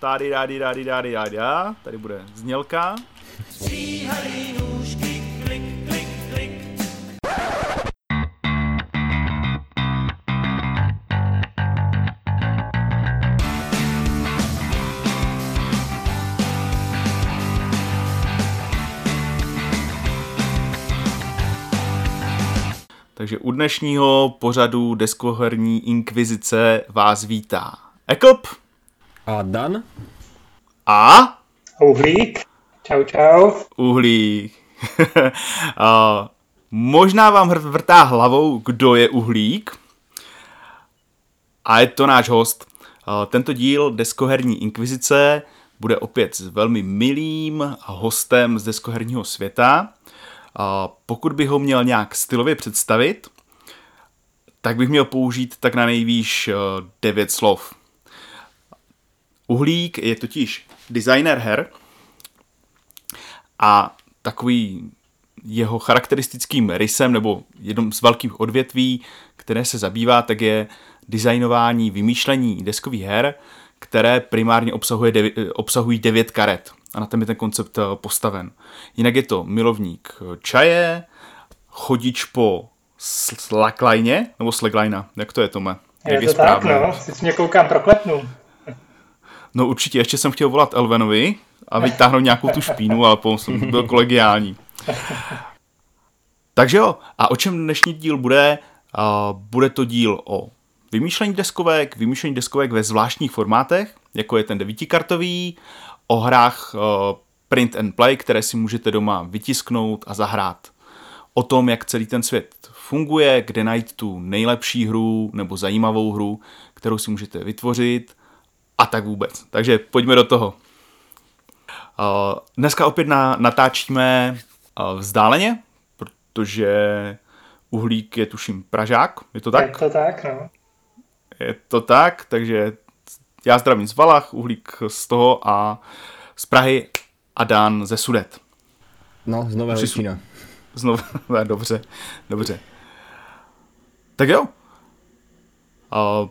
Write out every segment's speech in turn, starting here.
Tady, tady, tady, tady, tady, tady bude znělka. Stříhaný nůžky, klik, klik, klik. Takže u dnešního pořadu deskoherní inkvizice vás vítá Eklp. A Dan. A? Uhlík. Čau, čau. Uhlík. a, možná vám vrtá hlavou, kdo je Uhlík. A je to náš host. A, tento díl Deskoherní inkvizice bude opět s velmi milým hostem z deskoherního světa. A pokud bych ho měl nějak stylově představit, tak bych měl použít tak na nejvýš devět slov. Uhlík je totiž designer her a takový jeho charakteristickým rysem nebo jednom z velkých odvětví, které se zabývá, tak je designování, vymýšlení deskových her, které primárně obsahuje devi, obsahují devět karet. A na tom je ten koncept eh, postaven. Jinak je to milovník čaje, chodič po slackline, nebo slackline, jak to je, Tome? Je jak to je tak, no. Teď mě koukám, proklepnu. No určitě, ještě jsem chtěl volat Elvenovi a vytáhnout nějakou tu špínu, ale jsem byl kolegiální. Takže jo, a o čem dnešní díl bude? Bude to díl o vymýšlení deskovek, vymýšlení deskovek ve zvláštních formátech, jako je ten devítikartový, o hrách uh, print and play, které si můžete doma vytisknout a zahrát. O tom, jak celý ten svět funguje, kde najít tu nejlepší hru nebo zajímavou hru, kterou si můžete vytvořit a tak vůbec. Takže pojďme do toho. Uh, dneska opět na, natáčíme uh, vzdáleně, protože Uhlík je tuším Pražák, je to tak? Je to tak, no. Je to tak, takže já zdravím z Valach, Uhlík z toho a z Prahy a Dan ze Sudet. No, z Nového Přisu... Čína. Znovu, dobře, dobře. Tak jo. Uh,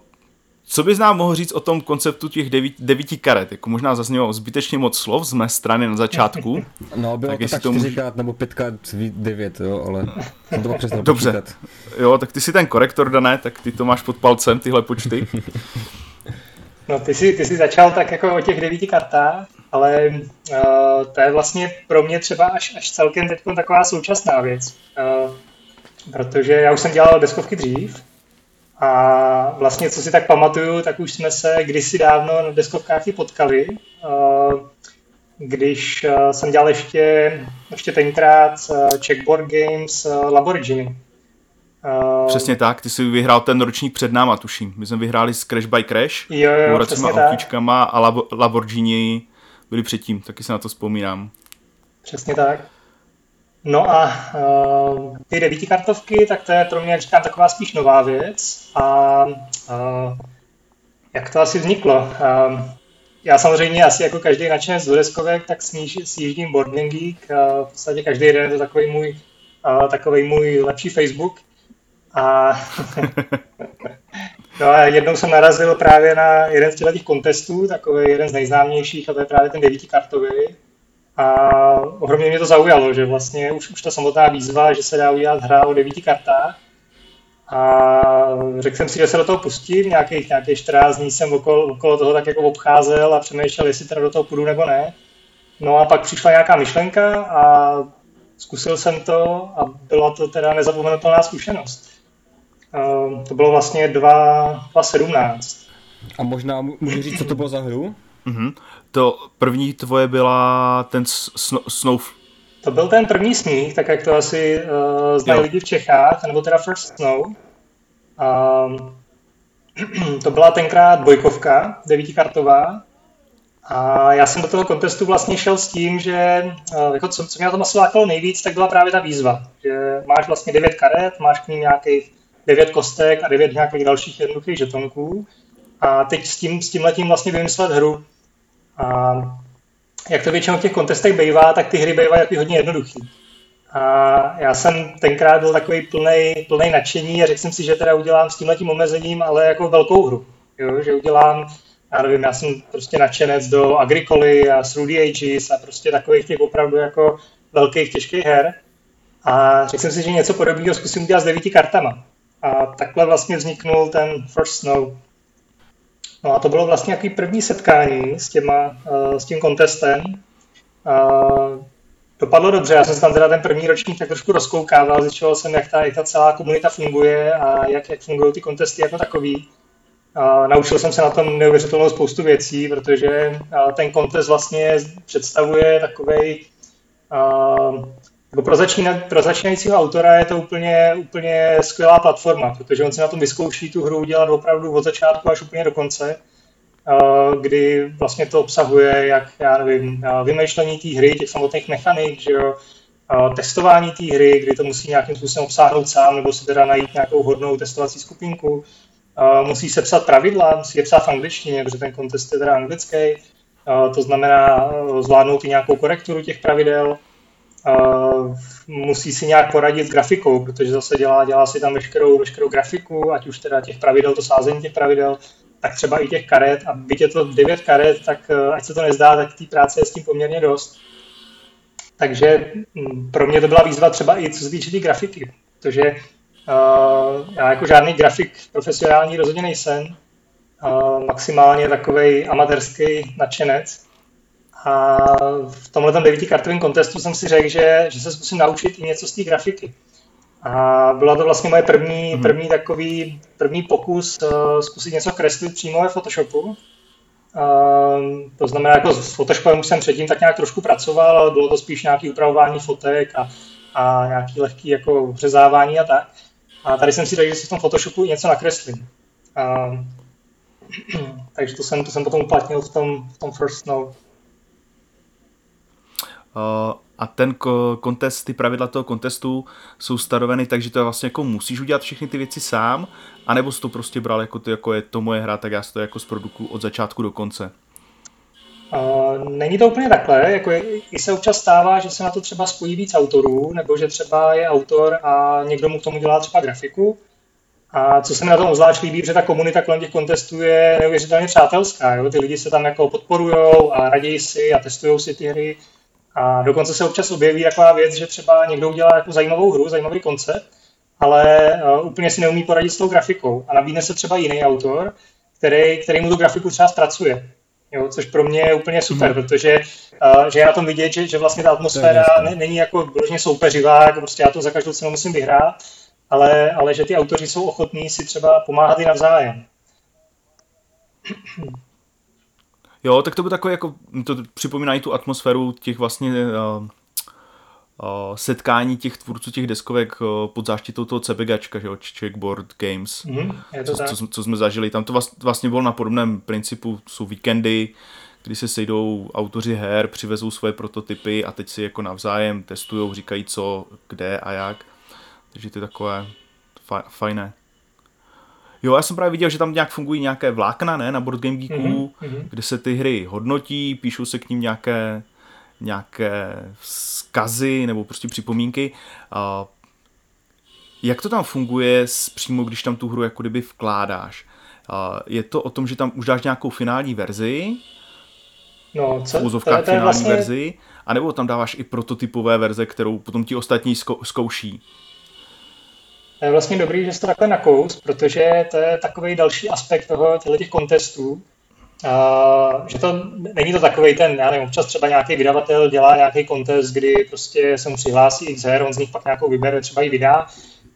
co bys nám mohl říct o tom konceptu těch devíti, devíti karet? Jako možná zaznělo zbytečně moc slov z mé strany na začátku. No, bylo tak to tak to čtyřikrát může... nebo pětkrát devět, jo, ale jsem to přesně Dobře, počítat. jo, tak ty si ten korektor, Dané, tak ty to máš pod palcem, tyhle počty. No, ty jsi, ty jsi začal tak jako o těch devíti kartách, ale uh, to je vlastně pro mě třeba až, až celkem teď taková současná věc. Uh, protože já už jsem dělal deskovky dřív, a vlastně, co si tak pamatuju, tak už jsme se kdysi dávno na deskovkách i potkali, když jsem dělal ještě, ještě tenkrát Checkboard Games Laboriginy. Přesně tak, ty jsi vyhrál ten ročník před náma, tuším. My jsme vyhráli s Crash by Crash, jo, jo, přesně autíčkama a Lamborghini byli předtím, taky se na to vzpomínám. Přesně tak. No a uh, ty devítikartovky, tak to je pro mě, jak říkám, taková spíš nová věc. A uh, jak to asi vzniklo? Uh, já samozřejmě asi jako každý nadšenec z deskovek, tak sjíždím Boarding Geek. Uh, v podstatě každý den je to takový můj, uh, takový můj lepší Facebook. A no a jednou jsem narazil právě na jeden z těch kontestů, takový jeden z nejznámějších, a to je právě ten devítikartový. A ohromně mě to zaujalo, že vlastně už, už ta samotná výzva, že se dá udělat hra o devíti kartách. A řekl jsem si, že se do toho pustím, nějakých, nějakých 14 dní jsem okolo, okolo toho tak jako obcházel a přemýšlel, jestli teda do toho půjdu nebo ne. No a pak přišla nějaká myšlenka a zkusil jsem to a byla to teda nezapomenutelná zkušenost. To bylo vlastně 2017. A možná můžu říct, co to bylo za hru? Mm-hmm. To první tvoje byla ten Snow... To byl ten první sníh, tak jak to asi uh, znají lidi v Čechách, nebo teda First Snow. Um, to byla tenkrát dvojkovka, devítikartová. A já jsem do toho kontestu vlastně šel s tím, že uh, jako co, co mě na tom asi lákalo nejvíc, tak byla právě ta výzva. Že máš vlastně devět karet, máš k ním nějakých devět kostek a devět nějakých dalších jednoduchých žetonků. A teď s tím, s tím letím vlastně vymyslet hru. A jak to většinou v těch kontestech bývá, tak ty hry bývají jako hodně jednoduchý. A já jsem tenkrát byl takový plný, plný nadšení a řekl jsem si, že teda udělám s tímhletím omezením, ale jako velkou hru. Jo? Že udělám já nevím, já jsem prostě nadšenec do Agricoly a Through the Ages a prostě takových těch opravdu jako velkých, těžkých her. A řekl jsem si, že něco podobného zkusím udělat s devíti kartama. A takhle vlastně vzniknul ten First Snow. No a to bylo vlastně jaký první setkání s, těma, uh, s tím kontestem. Uh, dopadlo dobře, já jsem se tam teda ten první ročník tak trošku rozkoukával, zjišťoval jsem, jak ta, jak ta celá komunita funguje a jak, jak fungují ty kontesty jako takový. A naučil jsem se na tom neuvěřitelnou spoustu věcí, protože ten kontest vlastně představuje takovej jako pro, začína, pro začínajícího autora je to úplně, úplně skvělá platforma, protože on si na tom vyzkouší tu hru udělat opravdu od začátku až úplně do konce, kdy vlastně to obsahuje, jak já nevím, vymýšlení té hry, těch samotných mechanik, že jo, testování té hry, kdy to musí nějakým způsobem obsáhnout sám, nebo si teda najít nějakou hodnou testovací skupinku, musí se psat pravidla, musí je psát v angličtině, protože ten kontest je teda anglický, to znamená zvládnout i nějakou korekturu těch pravidel, musí si nějak poradit s grafikou, protože zase dělá, dělá si tam veškerou, veškerou grafiku, ať už teda těch pravidel, to sázení těch pravidel, tak třeba i těch karet. A byť je to 9 karet, tak eh, ať se to nezdá, tak té práce je s tím poměrně dost. Takže hm, pro mě to byla výzva třeba i co se týče té grafiky, protože uh, já jako žádný grafik profesionální rozhodně nejsem, uh, maximálně takový amatérský nadšenec, a v tomhle devítikartovém kontestu jsem si řekl, že, že se zkusím naučit i něco z té grafiky. A byla to vlastně moje první, mm. první takový, první pokus uh, zkusit něco kreslit přímo ve Photoshopu. Uh, to znamená, jako s Photoshopem už jsem předtím tak nějak trošku pracoval, ale bylo to spíš nějaké upravování fotek a, a nějaký lehký jako řezávání a tak. A tady jsem si řekl, že si v tom Photoshopu něco nakreslím. Uh, takže to jsem, to jsem potom uplatnil v tom, v tom First Snow. Eh, a ten kontest, ty pravidla toho kontestu jsou stanoveny tak, že to vlastně jako musíš udělat všechny ty věci sám, anebo jsi to prostě bral jako, ty, jako je to moje hra, tak já si to jako zprodukuju od začátku do konce. Uh, není to úplně takhle, jako je, i se občas stává, že se na to třeba spojí víc autorů, nebo že třeba je autor a někdo mu k tomu dělá třeba grafiku. A co se mi na tom zvlášť líbí, že ta komunita kolem těch kontestů je neuvěřitelně přátelská. Jo? Ty lidi se tam jako podporujou a raději si a testují si ty hry. A dokonce se občas objeví taková věc, že třeba někdo udělá jako zajímavou hru, zajímavý koncept, ale uh, úplně si neumí poradit s tou grafikou. A nabídne se třeba jiný autor, který, který mu tu grafiku třeba zpracuje. Jo, což pro mě je úplně super, hmm. protože uh, že je na tom vidět, že, že vlastně ta atmosféra ne, není jako vložně soupeřivá, jako prostě já to za každou cenu musím vyhrát, ale, ale že ty autoři jsou ochotní si třeba pomáhat i navzájem. Jo, tak to by takové jako, to připomínají tu atmosféru těch vlastně uh, uh, setkání těch tvůrců těch deskovek uh, pod záštitou toho CBGčka, že jo, Checkboard Games, mm, co, co, co, jsme zažili. Tam to vlastně bylo na podobném principu, jsou víkendy, kdy se sejdou autoři her, přivezou svoje prototypy a teď si jako navzájem testují, říkají co, kde a jak. Takže to je takové fajné. Jo, já jsem právě viděl, že tam nějak fungují nějaké vlákna, ne, na Board Game Geeku, mm-hmm. kde se ty hry hodnotí, píšou se k ním nějaké, nějaké vzkazy nebo prostě připomínky. A jak to tam funguje s, přímo, když tam tu hru jako kdyby vkládáš? A je to o tom, že tam už dáš nějakou finální verzi, no, co? to finální vlastně... verzi, anebo tam dáváš i prototypové verze, kterou potom ti ostatní zkouší? To je vlastně dobrý, že jsi to takhle nakous, protože to je takový další aspekt toho těch kontestů, Uh, že to není to takový ten, já nevím, občas třeba nějaký vydavatel dělá nějaký kontest, kdy prostě se mu přihlásí x her, on z nich pak nějakou vybere, třeba i vydá,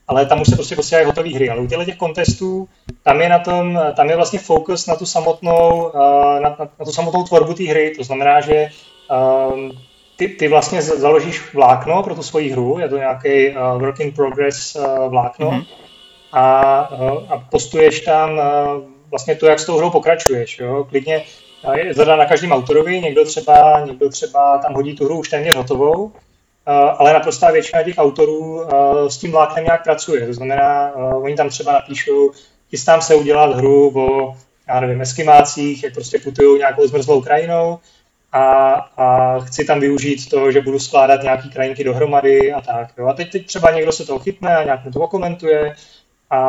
ale tam už se prostě posílají hotové hry. Ale u těch kontestů, tam je, na tom, tam je vlastně fokus na tu samotnou, uh, na, na, na tu samotnou tvorbu té hry. To znamená, že ty, ty vlastně založíš vlákno pro tu svoji hru, je to nějaký uh, work in progress uh, vlákno mm-hmm. a, uh, a postuješ tam uh, vlastně to, jak s tou hrou pokračuješ. Jo? Klidně uh, je zadá na každém autorovi, někdo třeba, někdo třeba tam hodí tu hru už téměř hotovou, uh, ale naprostá většina těch autorů uh, s tím vláknem nějak pracuje. To znamená, uh, oni tam třeba napíšou, chystám se udělat hru o já nevím, eskimácích, jak prostě putují nějakou zmrzlou krajinou, a, a chci tam využít to, že budu skládat nějaký krajinky dohromady a tak. Jo. A teď, teď třeba někdo se toho chytne a nějak mu to komentuje a,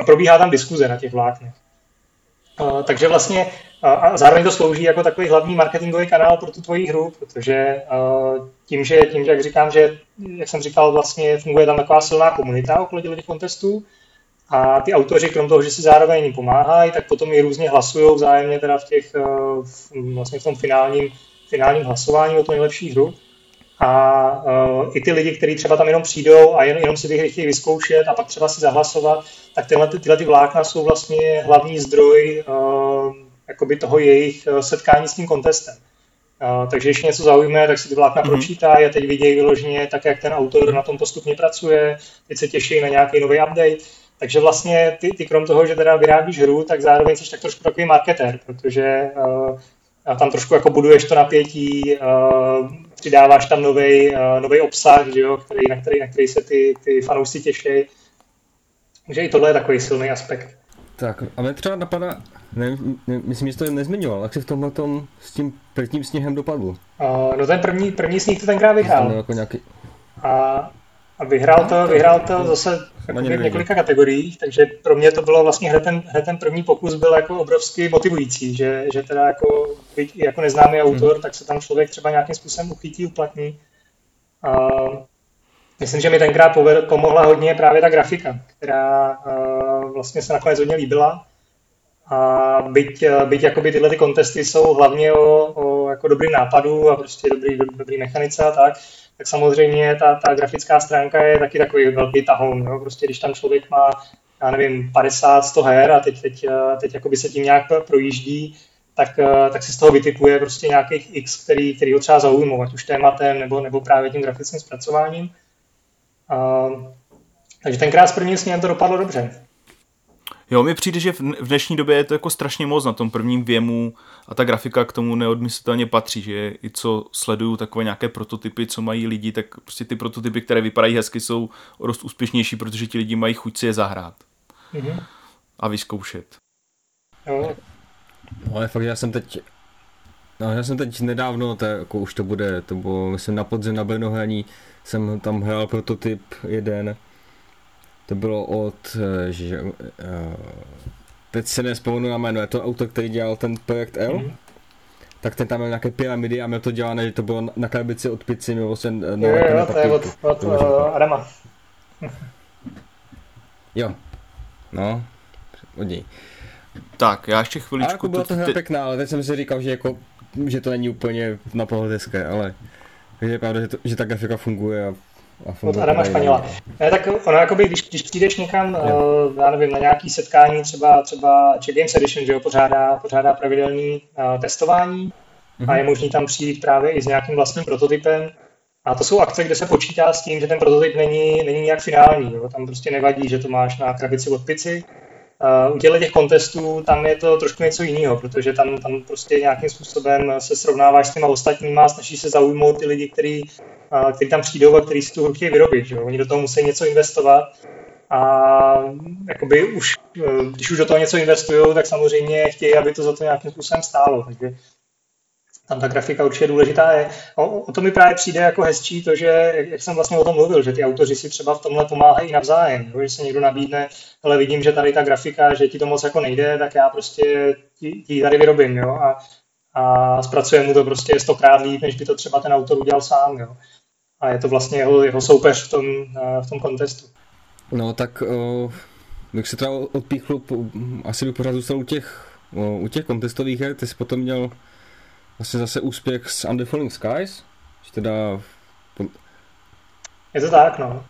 a probíhá tam diskuze na těch vláknech. Uh, takže vlastně a zároveň to slouží jako takový hlavní marketingový kanál pro tu tvoji hru, protože tím, že, tím, že jak říkám, že, jak jsem říkal, vlastně funguje tam taková silná komunita okolo těch kontestů, a ty autoři, krom toho, že si zároveň pomáhají, tak potom i různě hlasují vzájemně teda v, těch, v, vlastně v tom finálním, finálním hlasování o to nejlepší hru. A uh, i ty lidi, kteří třeba tam jenom přijdou a jen, jenom si ty hry chtějí vyzkoušet a pak třeba si zahlasovat, tak tyhle, tyhle ty vlákna jsou vlastně hlavní zdroj uh, jakoby toho jejich setkání s tím kontestem. Uh, takže když něco zaujme, tak si ty vlákna mm-hmm. pročítají a teď vidějí vyloženě tak, jak ten autor na tom postupně pracuje, teď se těší na nějaký nový update. Takže vlastně ty, ty krom toho, že teda vyrábíš hru, tak zároveň jsi tak trošku takový marketér, protože uh, tam trošku jako buduješ to napětí, uh, přidáváš tam nový uh, obsah, že jo, který, na, který, na který se ty, ty fanoušci těší. Takže i tohle je takový silný aspekt. Tak a mě třeba napadá, ne, ne, myslím, že to nezmiňoval, jak se v tomhle tom s tím prvním sněhem dopadl? Uh, no ten první, první sníh to tenkrát vyhrál. Jako nějaký... A a vyhrál to, vyhrál to zase v několika kategoriích, takže pro mě to bylo vlastně hned ten, hned ten první pokus byl jako obrovsky motivující, že, že teda jako, byť jako neznámý autor, hmm. tak se tam člověk třeba nějakým způsobem uchytí, uplatní. A myslím, že mi tenkrát poved, pomohla hodně právě ta grafika, která vlastně se nakonec hodně líbila. A byť, byť jakoby tyhle ty kontesty jsou hlavně o, o jako dobrým nápadu a prostě dobrý, dobrý mechanice a tak, tak samozřejmě ta, ta grafická stránka je taky takový velký tahoun. Jo? Prostě když tam člověk má, já nevím, 50-100 her a teď, teď, teď jakoby se tím nějak projíždí, tak, tak si z toho vytipuje prostě nějakých X, který, který ho třeba zaujmou, ať už tématem nebo, nebo právě tím grafickým zpracováním. A, takže tenkrát s prvním sněm to dopadlo dobře. Jo, mi přijde, že v dnešní době je to jako strašně moc na tom prvním věmu a ta grafika k tomu neodmyslitelně patří, že i co sleduju takové nějaké prototypy, co mají lidi, tak prostě ty prototypy, které vypadají hezky, jsou o dost úspěšnější, protože ti lidi mají chuť si je zahrát mm-hmm. a vyzkoušet. Jo. No, ale fakt, já jsem teď No, já jsem teď nedávno, to, jako už to bude, to bylo, myslím, na podzim na Brnohraní, jsem tam hrál prototyp jeden, to bylo od, eh, že, uh, teď se nespomenu na jméno, je to autor, který dělal ten projekt L, mm-hmm. tak ten tam měl nějaké pyramidy a měl to dělané, že to bylo na krabici od pizzy, nebo se na jo, jo, to je od, od uh, Adama. jo, no, od něj. Tak, já ještě chviličku... A jako bylo to hra pěkná, ale teď jsem si říkal, že jako, že to není úplně na pohled hezké, ale je pravda, že, to, že ta grafika funguje a od Adama Španěla. Ne, tak ono, jakoby, když, když přijdeš někam, uh, já nevím, na nějaký setkání, třeba, třeba Czech Games Edition, že jo, pořádá, pořádá pravidelný uh, testování mm-hmm. a je možný tam přijít právě i s nějakým vlastním prototypem. A to jsou akce, kde se počítá s tím, že ten prototyp není, není nějak finální. Jo. Tam prostě nevadí, že to máš na krabici od pici, Uh, u těchto těch kontestů tam je to trošku něco jiného, protože tam, tam prostě nějakým způsobem se srovnáváš s těma ostatníma, snaží se zaujmout ty lidi, kteří uh, který tam přijdou a kteří si tu hru chtějí vyrobit. Že? Oni do toho musí něco investovat a jakoby už, uh, když už do toho něco investují, tak samozřejmě chtějí, aby to za to nějakým způsobem stálo. Takže tam ta grafika určitě důležitá je. O, o to mi právě přijde jako hezčí to, že, jak jsem vlastně o tom mluvil, že ty autoři si třeba v tomhle pomáhají navzájem, jo? že se někdo nabídne, ale vidím, že tady ta grafika, že ti to moc jako nejde, tak já prostě ti tady vyrobím, jo, a, a zpracujem mu to prostě stokrát líp, než by to třeba ten autor udělal sám, jo. A je to vlastně jeho, jeho soupeř v tom, v tom kontestu. No tak uh, bych se teda odpíchl, asi bych pořád zůstal u těch, u těch kontestových her, ty jsi potom měl vlastně zase úspěch s Under Falling Skies, že teda... Je to tak, no.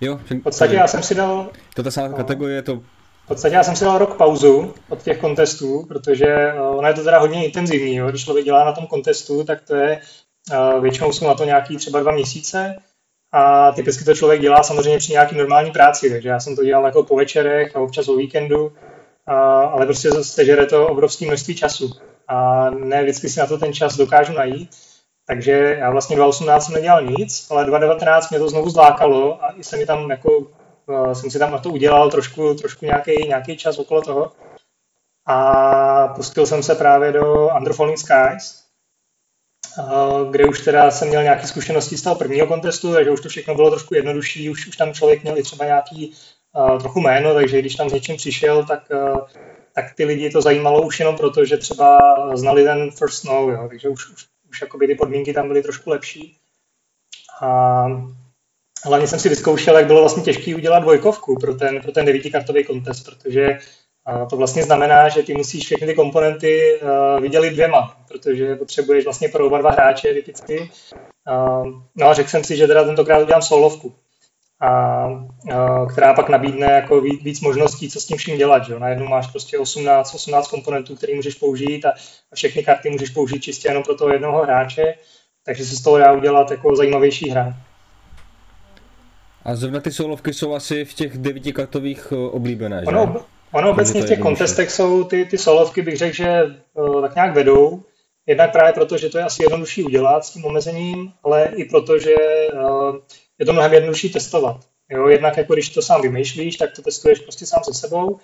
Jo, v podstatě já jsem si dal... To ta samá no. kategorie, to... V podstatě já jsem si dal rok pauzu od těch kontestů, protože eh, ono je to teda hodně intenzivní, jo. když člověk dělá na tom kontestu, tak to je, eh, většinou jsou na to nějaký třeba dva měsíce, a typicky to člověk dělá samozřejmě při nějaký normální práci, takže já jsem to dělal jako po večerech a občas o víkendu, a, ale prostě sežere to obrovské množství času a ne vždycky si na to ten čas dokážu najít. Takže já vlastně 2018 jsem nedělal nic, ale 2019 mě to znovu zlákalo a jsem mi tam jako, uh, jsem si tam na to udělal trošku, trošku nějaký, nějaký čas okolo toho. A pustil jsem se právě do Under Falling Skies, uh, kde už teda jsem měl nějaké zkušenosti z toho prvního kontestu, takže už to všechno bylo trošku jednodušší, už, už tam člověk měl i třeba nějaký uh, trochu jméno, takže když tam s něčím přišel, tak tak ty lidi to zajímalo už jenom proto, že třeba znali ten First Snow, jo, takže už, už, už jakoby ty podmínky tam byly trošku lepší. A hlavně jsem si vyzkoušel, jak bylo vlastně těžké udělat dvojkovku pro ten, pro ten devítikartový kontest, protože to vlastně znamená, že ty musíš všechny ty komponenty uh, vydělit dvěma, protože potřebuješ vlastně pro oba dva hráče typicky. Uh, no a řekl jsem si, že teda tentokrát udělám solovku, a, uh, která pak nabídne jako víc, víc možností, co s tím vším dělat. Že? Najednou máš prostě 18, 18 komponentů, které můžeš použít a, a všechny karty můžeš použít čistě jenom pro toho jednoho hráče, takže se z toho dá udělat jako zajímavější hra. A zrovna ty solovky jsou asi v těch devítikartových oblíbené, že? Ono, Ono obecně v těch kontestech jsou ty, ty solovky, bych řekl, že uh, tak nějak vedou. Jednak právě proto, že to je asi jednodušší udělat s tím omezením, ale i proto, že uh, je to mnohem jednodušší testovat. Jo, jednak jako když to sám vymýšlíš, tak to testuješ prostě sám se sebou,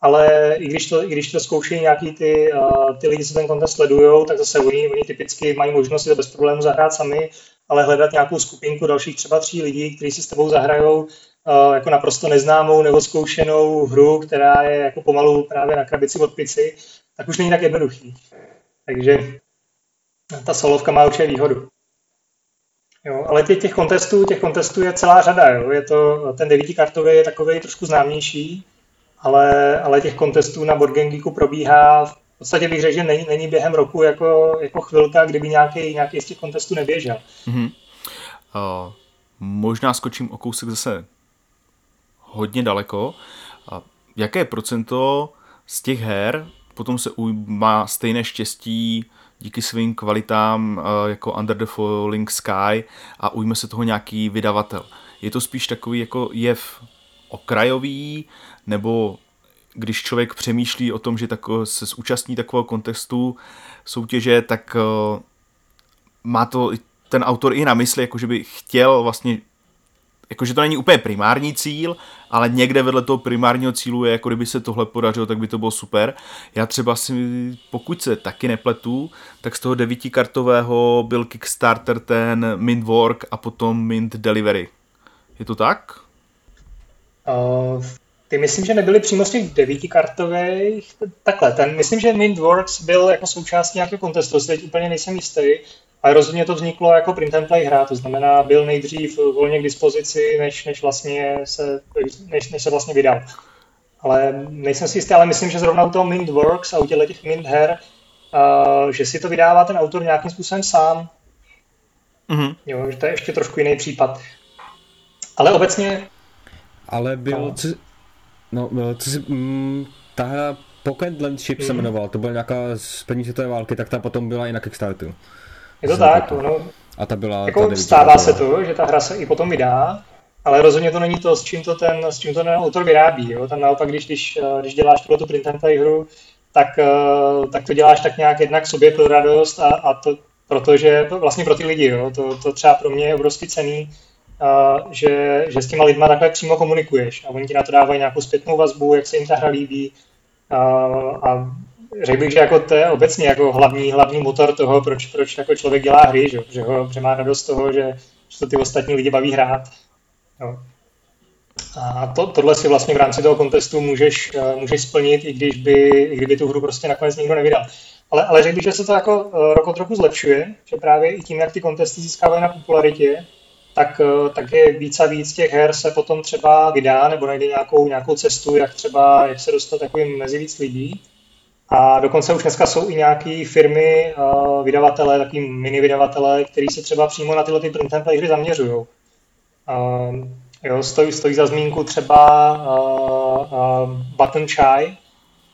ale i když to, i když to zkouší nějaký ty, uh, ty lidi, co ten kontest sledují, tak zase oni, oni typicky mají možnost si to bez problému zahrát sami, ale hledat nějakou skupinku dalších třeba tří lidí, kteří si s tebou zahrajou, jako naprosto neznámou nebo zkoušenou hru, která je jako pomalu právě na krabici od pici, tak už není tak jednoduchý. Takže ta solovka má určitě výhodu. Jo, ale těch, těch kontestů, těch kontestů je celá řada. Jo. Je to, ten devítikartový je takový trošku známější, ale, ale těch kontestů na Geeku probíhá v podstatě bych řekl, že není, není během roku jako, jako chvilka, kdyby nějaký, nějaký z těch kontestů neběžel. Mm-hmm. Uh, možná skočím o kousek zase hodně daleko. A jaké procento z těch her potom se má stejné štěstí díky svým kvalitám eh, jako Under the Falling Sky a ujme se toho nějaký vydavatel. Je to spíš takový jako jev okrajový, nebo když člověk přemýšlí o tom, že tako, se zúčastní takového kontextu soutěže, tak uh, má to ten autor i na mysli, jako že by chtěl vlastně jakože to není úplně primární cíl, ale někde vedle toho primárního cílu je, jako kdyby se tohle podařilo, tak by to bylo super. Já třeba si, pokud se taky nepletu, tak z toho devítikartového byl Kickstarter ten Mint Work a potom Mint Delivery. Je to tak? Uh, ty myslím, že nebyly přímo z těch devítikartových. Takhle, ten, myslím, že Mint Works byl jako součástí nějakého kontestu, teď úplně nejsem jistý, ale rozhodně to vzniklo jako print and play hra, to znamená, byl nejdřív volně k dispozici, než, než, vlastně se, než, než se vlastně vydal. Ale nejsem si jistý, ale myslím, že zrovna u toho Mint Works a u těch Mint her, uh, že si to vydává ten autor nějakým způsobem sám. Mm-hmm. Jo, že to je ještě trošku jiný případ. Ale obecně... Ale byl, no. co, no, co si, mm, ta hra Pocket Landship mm. se mhm. jmenoval, to byla nějaká z první světové války, tak ta potom byla i na Kickstarteru. Je to tak, no. A ta byla jako stává se to, že ta hra se i potom vydá, ale rozhodně to není to, s čím to ten, s čím to ten autor vyrábí. Jo? Tam naopak, když, když, když děláš tuhle tu print and play hru, tak, eh, tak to děláš tak nějak jednak sobě pro radost a, a to, protože vlastně pro ty lidi, jo? To, to třeba pro mě je obrovský cený, a, eh, že, že s těma lidma takhle přímo komunikuješ a oni ti na to dávají nějakou zpětnou vazbu, jak se jim ta hra líbí a, a řekl bych, že jako to je obecně jako hlavní, hlavní motor toho, proč, proč jako člověk dělá hry, že, že, ho, že má radost toho, že, že to ty ostatní lidi baví hrát. Jo. A to, tohle si vlastně v rámci toho kontestu můžeš, eh, můžeš splnit, i když by, i kdyby tu hru prostě nakonec nikdo nevydal. Ale, ale řekl bych, že se to jako eh, rok trochu zlepšuje, že právě i tím, jak ty kontesty získávají na popularitě, tak, eh, tak je víc a víc těch her se potom třeba vydá nebo najde nějakou, nějakou cestu, jak třeba, jak se dostat takovým mezi víc lidí. A dokonce už dneska jsou i nějaké firmy, uh, vydavatele, takový mini vydavatele, který se třeba přímo na tyhle ty print and play hry zaměřují. Uh, jo, stojí, stojí za zmínku třeba uh, uh, Button Chai.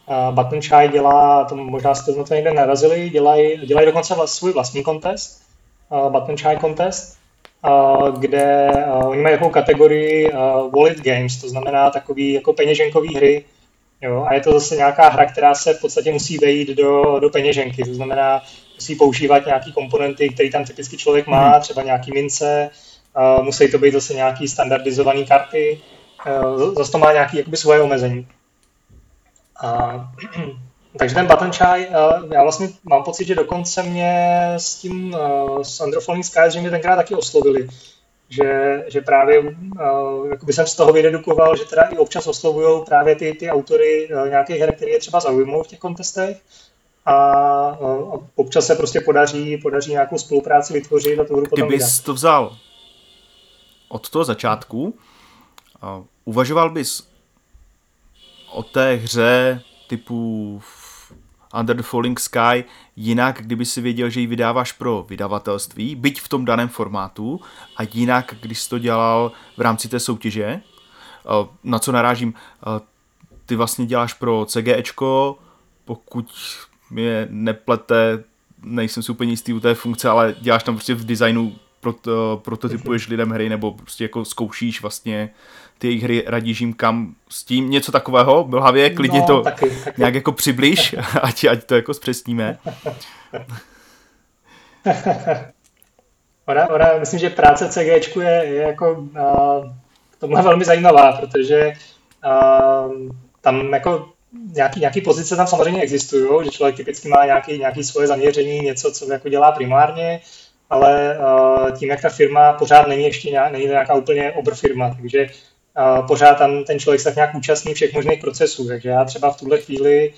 Uh, Button Chai dělá, to možná jste na to někde narazili, dělají, dělají dokonce vlas, svůj vlastní kontest, uh, Button Chai contest, uh, kde uh, oni mají takovou kategorii uh, wallet games, to znamená takový jako peněženkový hry, Jo? A je to zase nějaká hra, která se v podstatě musí vejít do, do peněženky, to znamená, musí používat nějaký komponenty, které tam typicky člověk má, hmm. třeba nějaký mince, uh, musí to být zase nějaký standardizované karty, uh, zase to má nějaké jakoby svoje omezení. A, takže ten Button Chai, uh, já vlastně mám pocit, že dokonce mě s tím, uh, s Androfalling Sky, že mě tenkrát taky oslovili, že, že právě uh, jakoby jsem z toho vydedukoval, že teda i občas oslovují právě ty, ty autory uh, nějakých her, které je třeba zaujmou v těch kontestech. A uh, občas se prostě podaří, podaří nějakou spolupráci vytvořit a tu hru potom Kdybys to vzal od toho začátku, uh, uvažoval bys o té hře typu Under the Falling Sky. Jinak, kdyby si věděl, že ji vydáváš pro vydavatelství, byť v tom daném formátu, a jinak, když jsi to dělal v rámci té soutěže, eh, na co narážím, eh, ty vlastně děláš pro CGEčko, pokud mě neplete, nejsem si úplně jistý u té funkce, ale děláš tam prostě v designu prototypuješ lidem hry nebo prostě jako zkoušíš vlastně ty jejich hry, radíš jim kam s tím, něco takového, Blhavě, klidně no, to taky, taky. nějak jako přiblíž, ať, ať to jako zpřesníme. ona, ona, myslím, že práce CG je, je jako uh, to velmi zajímavá, protože uh, tam jako nějaký, nějaký pozice tam samozřejmě existují, že člověk typicky má nějaký, nějaký svoje zaměření, něco, co jako dělá primárně, ale uh, tím, jak ta firma pořád není ještě nějak, není nějaká úplně obr firma, takže pořád tam ten člověk se tak nějak účastní všech možných procesů. Takže já třeba v tuhle chvíli,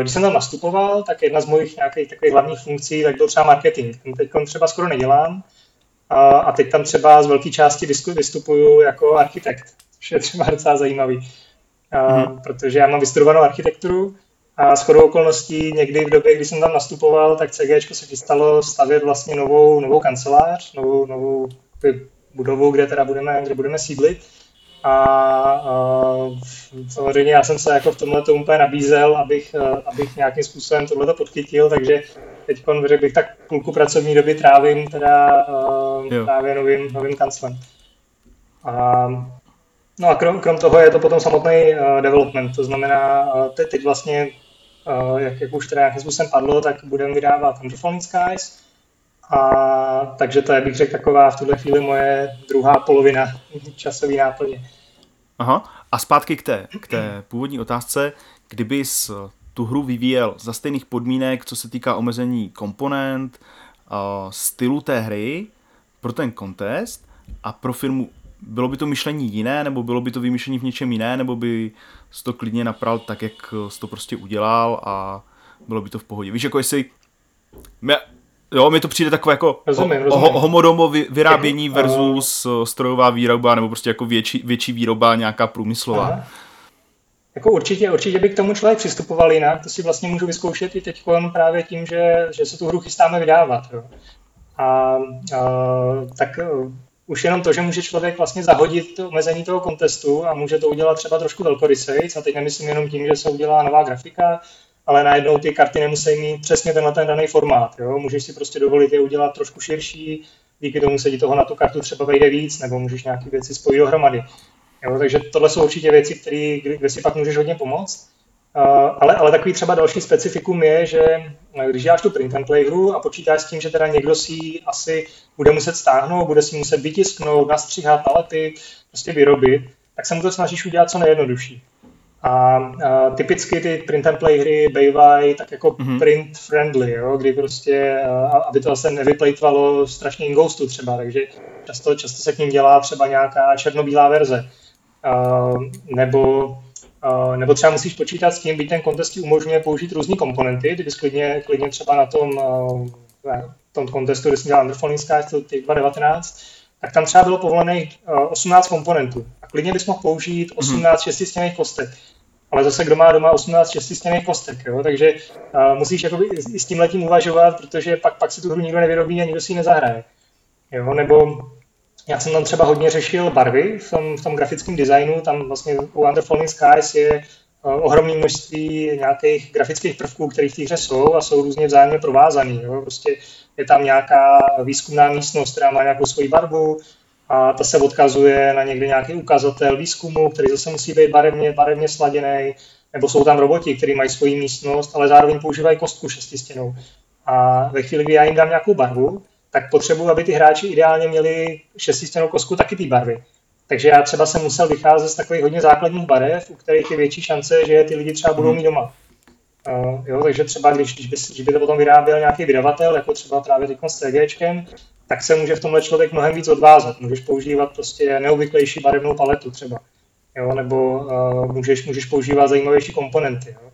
když jsem tam nastupoval, tak jedna z mojich nějakých takových hlavních funkcí tak byl třeba marketing. Ten teď třeba skoro nedělám. A teď tam třeba z velké části vystupuju jako architekt, což je třeba docela zajímavý. Hmm. Protože já mám vystudovanou architekturu a s chodou okolností někdy v době, kdy jsem tam nastupoval, tak CG se chystalo stavět vlastně novou, novou kancelář, novou, novou budovu, kde teda budeme, kde budeme sídlit. A, a samozřejmě já jsem se jako v tomhle to úplně nabízel, abych, abych nějakým způsobem tohle podchytil, takže teď řekl bych tak půlku pracovní doby trávím teda uh, právě novým, novým kanclem. A, no a krom, krom toho je to potom samotný uh, development, to znamená, uh, teď, teď vlastně Eh, jak, jak už teda nějakým způsobem padlo, tak budeme vydávat Falling Skies. A takže to je, bych řekl, taková v tuhle chvíli moje druhá polovina časový náplně. Aha. A zpátky k té, k té původní otázce, kdybys tu hru vyvíjel za stejných podmínek, co se týká omezení komponent, stylu té hry pro ten kontest a pro firmu bylo by to myšlení jiné, nebo bylo by to vymýšlení v něčem jiné, nebo by to klidně napral tak, jak jsi to prostě udělal a bylo by to v pohodě. Víš, jako jestli... Jo, mi to přijde takové jako rozumím, rozumím. homodomo vyrábění versus strojová výroba, nebo prostě jako větší, větší výroba nějaká průmyslová. Aha. Jako určitě, určitě by k tomu člověk přistupoval jinak, to si vlastně můžu vyzkoušet i teď právě tím, že, že se tu hru chystáme vydávat. Jo. A, a tak už jenom to, že může člověk vlastně zahodit to omezení toho kontestu a může to udělat třeba trošku velkorysejc, a teď nemyslím jenom tím, že se udělá nová grafika, ale najednou ty karty nemusí mít přesně tenhle ten daný formát. Jo? Můžeš si prostě dovolit je udělat trošku širší, díky tomu se ti toho na tu kartu třeba vejde víc, nebo můžeš nějaké věci spojit dohromady. Jo? Takže tohle jsou určitě věci, které, kde si pak můžeš hodně pomoct. Ale, ale takový třeba další specifikum je, že eh, když děláš tu print and play hru a počítáš s tím, že teda někdo si ji asi bude muset stáhnout, bude si muset vytisknout, nastříhat, nalepit, prostě vyrobit, tak se mu to snažíš udělat co nejjednodušší. A, a typicky ty print and play hry bývají tak jako mm-hmm. print friendly, jo, kdy prostě, a, aby to zase nevyplejtvalo strašně ingoustu třeba, takže často, často se k ním dělá třeba nějaká černobílá verze. A, nebo Uh, nebo třeba musíš počítat s tím, byť ten kontest ti umožňuje použít různé komponenty, kdyby klidně, klidně třeba na tom, uh, tom kontestu, kde jsem dělal Underfalling Skies, to 2019, tak tam třeba bylo povolených uh, 18 komponentů. A klidně bys mohl použít 18 hmm. šestistěných kostek. Ale zase kdo má doma 18 šestistěných kostek, jo? takže uh, musíš jakoby i s tím letím uvažovat, protože pak, pak si tu hru nikdo nevyrobí a nikdo si ji nezahraje. Jo? Nebo já jsem tam třeba hodně řešil barvy v tom, v tom grafickém designu, tam vlastně u Under Falling Skies je ohromné množství nějakých grafických prvků, které v té hře jsou a jsou různě vzájemně provázaný. Jo? Prostě je tam nějaká výzkumná místnost, která má nějakou svoji barvu a ta se odkazuje na někde nějaký ukazatel výzkumu, který zase musí být barevně, barevně sladěný, nebo jsou tam roboti, kteří mají svoji místnost, ale zároveň používají kostku šestistěnou. A ve chvíli, kdy já jim dám nějakou barvu, tak potřebuji, aby ty hráči ideálně měli šestistěnou kosku taky té barvy. Takže já třeba jsem musel vycházet z takových hodně základních barev, u kterých je větší šance, že ty lidi třeba budou mít doma. Uh, jo, takže třeba když, když, by, když by to potom vyráběl nějaký vydavatel, jako třeba právě s TGčkem, tak se může v tomhle člověk mnohem víc odvázat. Můžeš používat prostě neobvyklejší barevnou paletu třeba, jo? nebo uh, můžeš, můžeš používat zajímavější komponenty. Jo?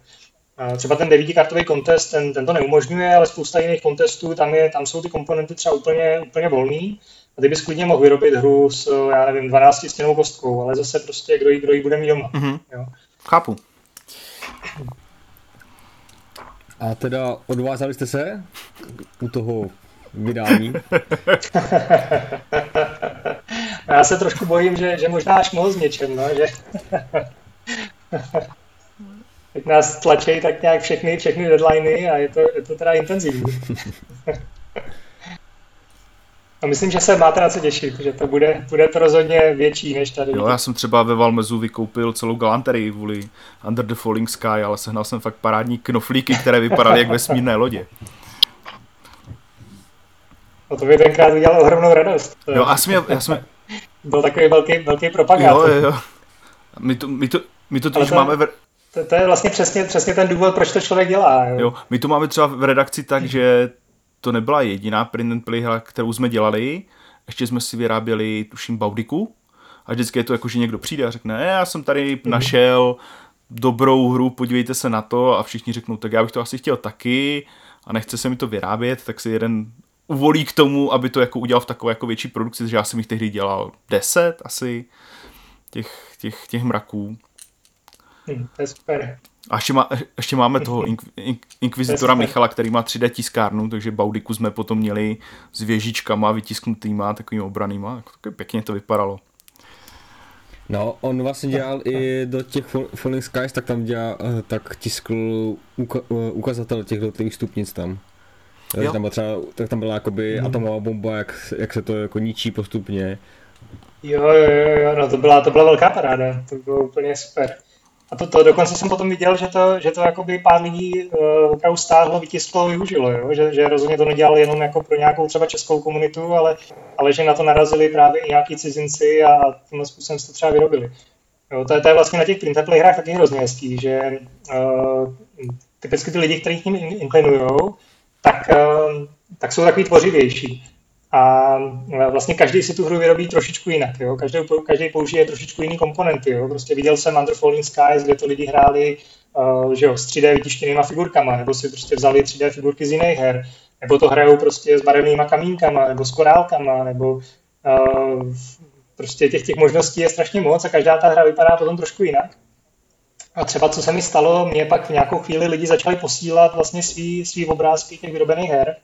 Uh, třeba ten devítikartový kontest, ten, ten to neumožňuje, ale spousta jiných kontestů, tam, je, tam jsou ty komponenty třeba úplně, úplně volný a ty bys klidně mohl vyrobit hru s, já nevím, 12 stěnou kostkou, ale zase prostě kdo jí, kdo jí bude mít doma. Mm-hmm. Jo? Chápu. A teda odvázali jste se u toho vydání? Já se trošku bojím, že, že možná až mohl s něčem, no, že teď nás tlačí tak nějak všechny, všechny deadliny a je to, je to teda intenzivní. A myslím, že se máte na co těšit, že to bude, bude to rozhodně větší než tady. Jo, já jsem třeba ve Valmezu vykoupil celou galanterii vůli Under the Falling Sky, ale sehnal jsem fakt parádní knoflíky, které vypadaly jak vesmírné lodě. No to by tenkrát udělal ohromnou radost. Jo, a jsem, já jsem... Byl takový velký, velký propagátor. Jo, jo. My to, my to, my to, to máme v... To, to, je vlastně přesně, přesně ten důvod, proč to člověk dělá. Jo. jo, my to máme třeba v redakci tak, že to nebyla jediná print and play hra, kterou jsme dělali. Ještě jsme si vyráběli, tuším, Baudiku. A vždycky je to jako, že někdo přijde a řekne, já jsem tady mm-hmm. našel dobrou hru, podívejte se na to a všichni řeknou, tak já bych to asi chtěl taky a nechce se mi to vyrábět, tak si jeden uvolí k tomu, aby to jako udělal v takové jako větší produkci, že já jsem jich tehdy dělal 10 asi těch, těch, těch mraků. Hmm, to je super. A ještě, má, ještě máme toho ink, ink, inkvizitora Michala, který má 3D tiskárnu, takže Baudiku jsme potom měli s věžičkama vytisknutýma, takovými obranýma. Taky pěkně to vypadalo. No, on vlastně dělal i do těch Falling Skies, tak tam dělal, eh, tak tiskl uka, eh, ukazatel těch jednotlivých stupnic tam. Jo. Tam třeba, tak tam byla jakoby hmm. atomová bomba, jak, jak se to jako ničí postupně. Jo, jo, jo, no to byla, to byla velká paráda, to bylo úplně super. A to, to dokonce jsem potom viděl, že to, že to jakoby pár lidí uh, opravdu stáhlo, vytisklo, využilo, jo? Že, že rozhodně to nedělali jenom jako pro nějakou třeba českou komunitu, ale, ale že na to narazili právě i nějaký cizinci a tímhle způsobem se to třeba vyrobili. Jo, to, je, to je vlastně na těch print hrách taky hrozně hezký, že uh, typicky ty lidi, kteří k ním inklinují, tak, uh, tak jsou takový tvořivější a vlastně každý si tu hru vyrobí trošičku jinak. Jo? Každý, každý použije trošičku jiný komponenty. Jo? Prostě viděl jsem Under Falling Skies, kde to lidi hráli uh, že jo, s 3D vytištěnýma figurkama, nebo si prostě vzali 3D figurky z jiných her, nebo to hrajou prostě s barevnýma kamínkama, nebo s korálkama, nebo uh, prostě těch, těch možností je strašně moc a každá ta hra vypadá potom trošku jinak. A třeba co se mi stalo, mě pak v nějakou chvíli lidi začali posílat vlastně svý, svý obrázky těch vyrobených her,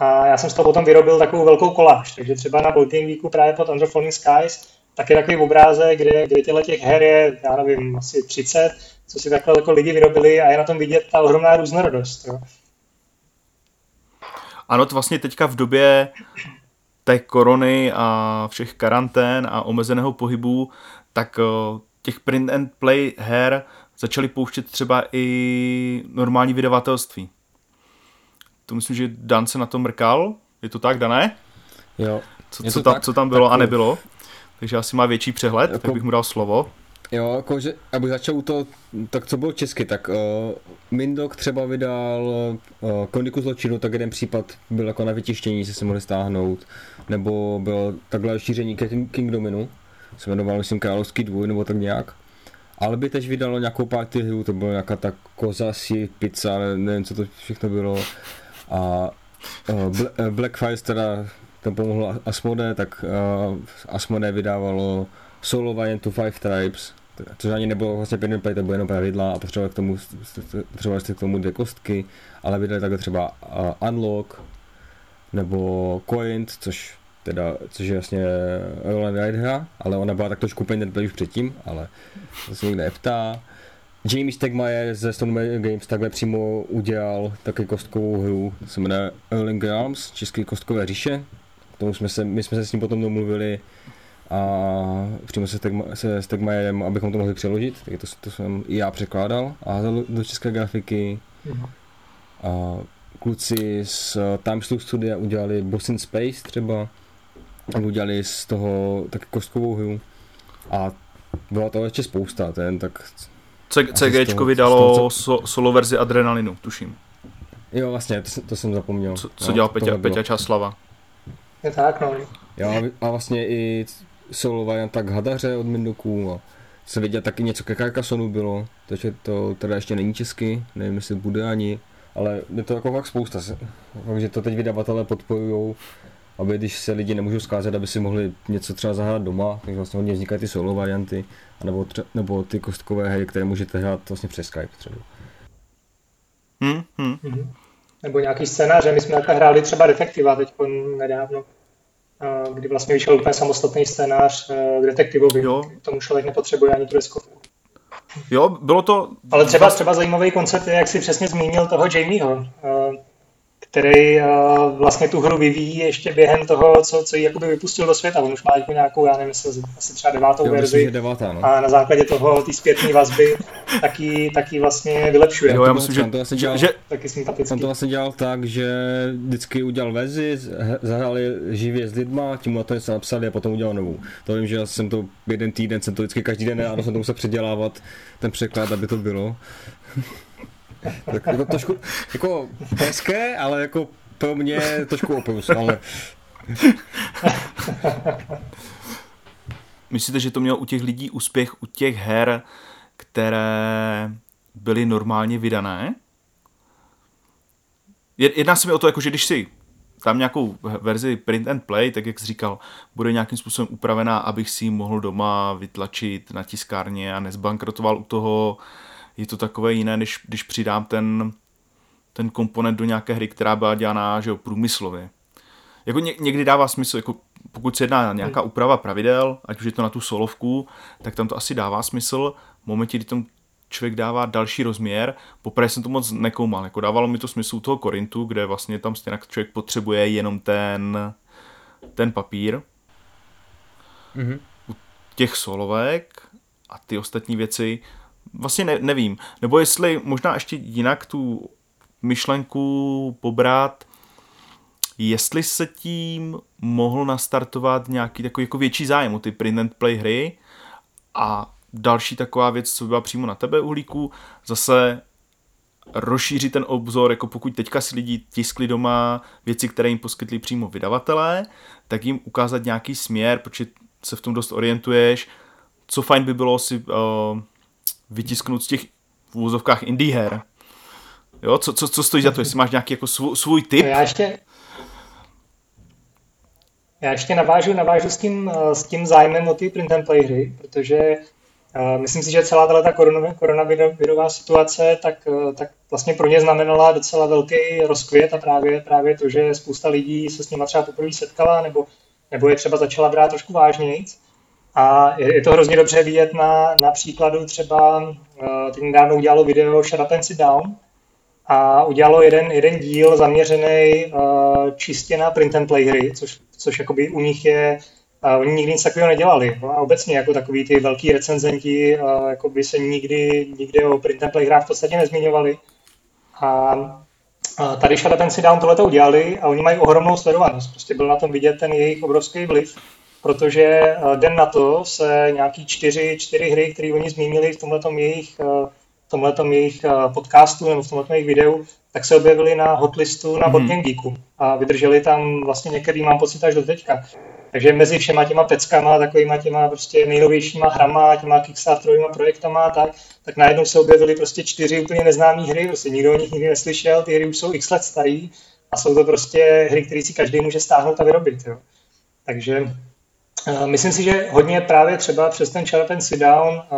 a já jsem z toho potom vyrobil takovou velkou koláž. Takže třeba na Boating Weeku právě pod Under Falling Skies tak je takový obrázek, kde, kde těchto těch her je, já nevím, asi 30, co si takhle jako lidi vyrobili a je na tom vidět ta ohromná různorodost. Jo. Ano, to vlastně teďka v době té korony a všech karantén a omezeného pohybu, tak eh, těch print and play her začali pouštět třeba i normální vydavatelství. To myslím, že Dan se na to mrkal. Je to tak, Dané? Jo. Co, co, tam, tak, co tam bylo tak, a nebylo? Takže asi má větší přehled, jako, tak bych mu dal slovo. Jo, jako, že, abych začal u toho, tak co bylo česky, tak uh, Mindok třeba vydal uh, Koniku zločinu, tak jeden případ byl jako na vytištění, se si mohli stáhnout, nebo bylo takhle šíření King Dominu, se jmenoval, myslím, Královský dvůj, nebo tak nějak. Ale by tež vydalo nějakou party hru, to byla nějaká ta koza, si, pizza, nevím, co to všechno bylo. A uh, Blackfire teda to pomohlo Asmode, tak uh, Asmode vydávalo Solo Valiant to Five Tribes, což ani nebylo vlastně pen play, to bylo jenom pravidla a potřebovali k tomu, potřebovali jste k tomu dvě kostky, ale vydali takhle třeba uh, Unlock nebo Coint, což teda, což je vlastně Roll and Ride hra, ale ona byla tak trošku pen play už předtím, ale to se nikdo neptá. Jamie Stegmaier ze Stone Games takhle přímo udělal taky kostkovou hru, se jmenuje Erling Realms, český kostkové říše. K tomu jsme se, my jsme se s ním potom domluvili a přímo se, Stegma, se Stegmaierem, abychom to mohli přeložit, tak to, to jsem i já překládal a do, do české grafiky. Mm-hmm. A kluci z Time Studia udělali Boss in Space třeba, a udělali z toho taky kostkovou hru a byla to ještě spousta, ten tak CG vydalo toho, so, solo verzi Adrenalinu, tuším. Jo, vlastně, to, to jsem zapomněl. Co, co no, dělal Peťa, Peťa Časlava. Je tak, no. Jo, a vlastně i solo varianta k Hadaře od Mindoků a se viděl taky něco ke Carcassonu bylo, takže to teda ještě není česky, nevím jestli bude ani, ale je to jako fakt spousta, takže to teď vydavatelé podporují, aby když se lidi nemůžou skázet, aby si mohli něco třeba zahrát doma, takže vlastně hodně vznikají ty solo varianty, nebo, tře- nebo ty kostkové hry, které můžete hrát vlastně přes Skype třeba. Hmm, hmm. Mm-hmm. Nebo nějaký scénáře, my jsme takhle hráli třeba Detektiva teď nedávno, kdy vlastně vyšel úplně samostatný scénář k detektivovi. Jo. Tomu člověk nepotřebuje ani tu deskovku. Jo, bylo to... Ale třeba, třeba zajímavý koncept je, jak si přesně zmínil toho Jamieho který uh, vlastně tu hru vyvíjí ještě během toho, co, co ji jakoby vypustil do světa. On už má jako nějakou, já nevím, jestli asi třeba devátou jo, verzi. Myslím, devátá, no. A na základě toho, ty zpětné vazby, taky, taky vlastně vylepšuje. Jo, já myslím, že, to vlastně dělal, že, taky On to vlastně dělal tak, že vždycky udělal verzi, zahráli živě s lidma, tím na to něco napsali a potom udělal novou. To vím, že já jsem to jeden týden, jsem to vždycky každý den, a jsem to musel předělávat, ten překlad, aby to bylo tak jako trošku, jako hezké, ale jako pro mě trošku opus, ale... Myslíte, že to mělo u těch lidí úspěch u těch her, které byly normálně vydané? Jedná se mi o to, jako, že když si tam nějakou verzi print and play, tak jak jsi říkal, bude nějakým způsobem upravená, abych si ji mohl doma vytlačit na tiskárně a nezbankrotoval u toho je to takové jiné, než když přidám ten, ten komponent do nějaké hry, která byla dělaná že jo, průmyslově. Jako ně, někdy dává smysl, jako pokud se jedná nějaká úprava pravidel, ať už je to na tu solovku, tak tam to asi dává smysl. V momentě, kdy tam člověk dává další rozměr, poprvé jsem to moc nekoumal. Jako dávalo mi to smysl u toho Korintu, kde vlastně tam stejně člověk potřebuje jenom ten, ten papír. Mm-hmm. U těch solovek a ty ostatní věci vlastně ne, nevím. Nebo jestli možná ještě jinak tu myšlenku pobrat, jestli se tím mohl nastartovat nějaký takový jako větší zájem o ty print and play hry a další taková věc, co byla přímo na tebe uhlíku, zase rozšířit ten obzor, jako pokud teďka si lidi tiskli doma věci, které jim poskytli přímo vydavatelé, tak jim ukázat nějaký směr, protože se v tom dost orientuješ, co fajn by bylo si uh, vytisknout z těch v úvozovkách indie her. Jo, co, co, co stojí za to, jestli máš nějaký jako svůj, svůj typ? Já ještě, já ještě navážu, navážu s, tím, eh, s tím zájmem o ty print and play hry, protože uh, myslím si, že celá ta koronavirová situace, tak, uh, tak vlastně pro ně znamenala docela velký rozkvět a právě, právě to, že spousta lidí se s nimi třeba poprvé setkala nebo, nebo je třeba začala brát trošku vážnějc. A je, to hrozně dobře vidět na, na příkladu třeba, uh, teď nedávno udělalo video Shut Up and Sit Down a udělalo jeden, jeden díl zaměřený uh, čistě na print and play hry, což, což jakoby u nich je, uh, oni nikdy nic takového nedělali. A obecně jako takový ty velký recenzenti uh, jakoby se nikdy, nikdy o print and play hrách v podstatě nezmiňovali. A tady Shut Up and Sit Down tohleto udělali a oni mají ohromnou sledovanost. Prostě byl na tom vidět ten jejich obrovský vliv protože eh, den na to se nějaký čtyři, čtyři hry, které oni zmínili v tomhletom jejich, eh, v tomhletom jejich eh, podcastu nebo v tomhletom jejich videu, tak se objevili na hotlistu na mm-hmm. Board Geeku a vydrželi tam vlastně některý, mám pocit, až do teďka. Takže mezi všema těma peckama, takovýma těma prostě nejnovějšíma hrama, těma Kickstarterovými projektama, tak, tak najednou se objevily prostě čtyři úplně neznámé hry, prostě nikdo o nich nikdy neslyšel, ty hry už jsou x let starý a jsou to prostě hry, které si každý může stáhnout a vyrobit. Jo. Takže myslím si, že hodně právě třeba přes ten Shut and Sit Down eh,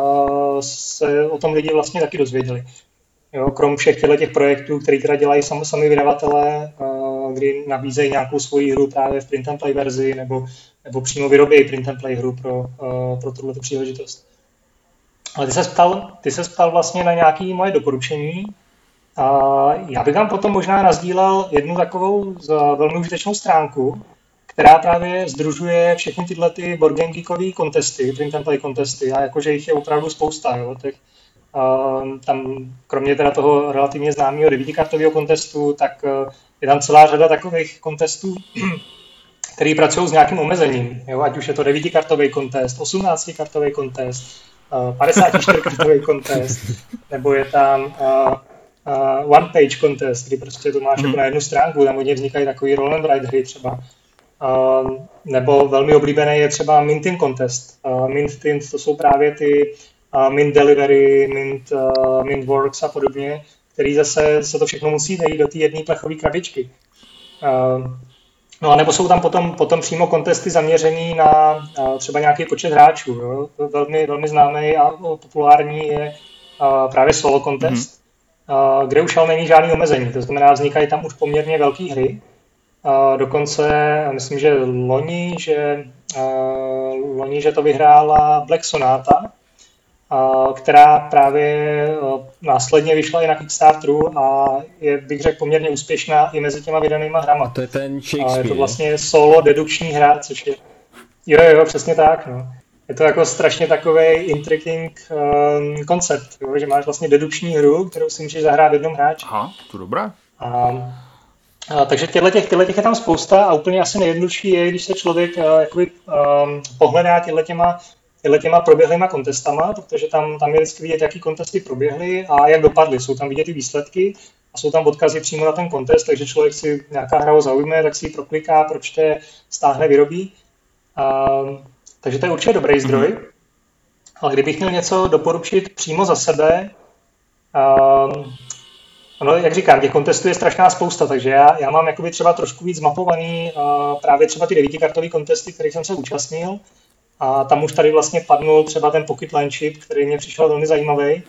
se o tom lidi vlastně taky dozvěděli. Jo, krom všech těch projektů, které teda dělají sami, sami vydavatelé, eh, kdy nabízejí nějakou svoji hru právě v print and play verzi, nebo, nebo přímo vyrobějí print and play hru pro, pro tuhle příležitost. Ale ty se, ptal, ty se ptal vlastně na nějaké moje doporučení. A já bych vám potom možná nazdílel jednu takovou velmi užitečnou stránku, která právě združuje všechny tyhle ty Geekové kontesty, print and play kontesty, a jakože jich je opravdu spousta, jo, tak uh, tam kromě teda toho relativně známého devítikartového kontestu, tak uh, je tam celá řada takových kontestů, který pracují s nějakým omezením, jo, ať už je to devítikartový kontest, 18-kartový kontest, uh, 54-kartový kontest, nebo je tam uh, uh, one-page contest, kdy prostě to máš hmm. jako na jednu stránku, tam hodně vznikají takový roll and write hry třeba, nebo velmi oblíbený je třeba Minting Contest. Mint Tint to jsou právě ty Mint Delivery, Mint, Mint Works a podobně, který zase se to všechno musí najít do té jedné plechové krabičky. No a nebo jsou tam potom, potom přímo kontesty zaměřený na třeba nějaký počet hráčů. Jo? Velmi, velmi známý a populární je právě solo contest, mm-hmm. kde už ale není žádný omezení. To znamená, vznikají tam už poměrně velké hry. Dokonce, myslím, že loni, že, loni, že to vyhrála Black Sonata, která právě následně vyšla i na Kickstarteru a je, bych řekl, poměrně úspěšná i mezi těma vydanýma hrama. A to je ten Shakespeare. Je to vlastně solo dedukční hra, což je... Jo, jo, přesně tak, no. Je to jako strašně takový intriguing um, koncept, jo, že máš vlastně dedukční hru, kterou si můžeš zahrát v jednom hráči. Aha, to dobré. A, a, takže těchto těch, těch je tam spousta a úplně asi nejjednodušší je, když se člověk uh, jakoby, um, pohledá těchto těma těhle těma proběhlýma kontestama, protože tam, tam je vždycky vidět, jaký kontesty proběhly a jak dopadly. Jsou tam vidět ty výsledky a jsou tam odkazy přímo na ten kontest, takže člověk si nějaká hra ho zaujme, tak si ji prokliká, pročte, stáhne, vyrobí. A, takže to je určitě dobrý mhm. zdroj. Mm-hmm. Ale kdybych měl něco doporučit přímo za sebe, um, No, jak říkám, těch kontestů je strašná spousta, takže já, já mám jakoby třeba trošku víc mapovaný uh, právě třeba ty devítikartový kontesty, kterých jsem se účastnil. A tam už tady vlastně padnul třeba ten Pocket Line Chip, který mě přišel velmi zajímavý.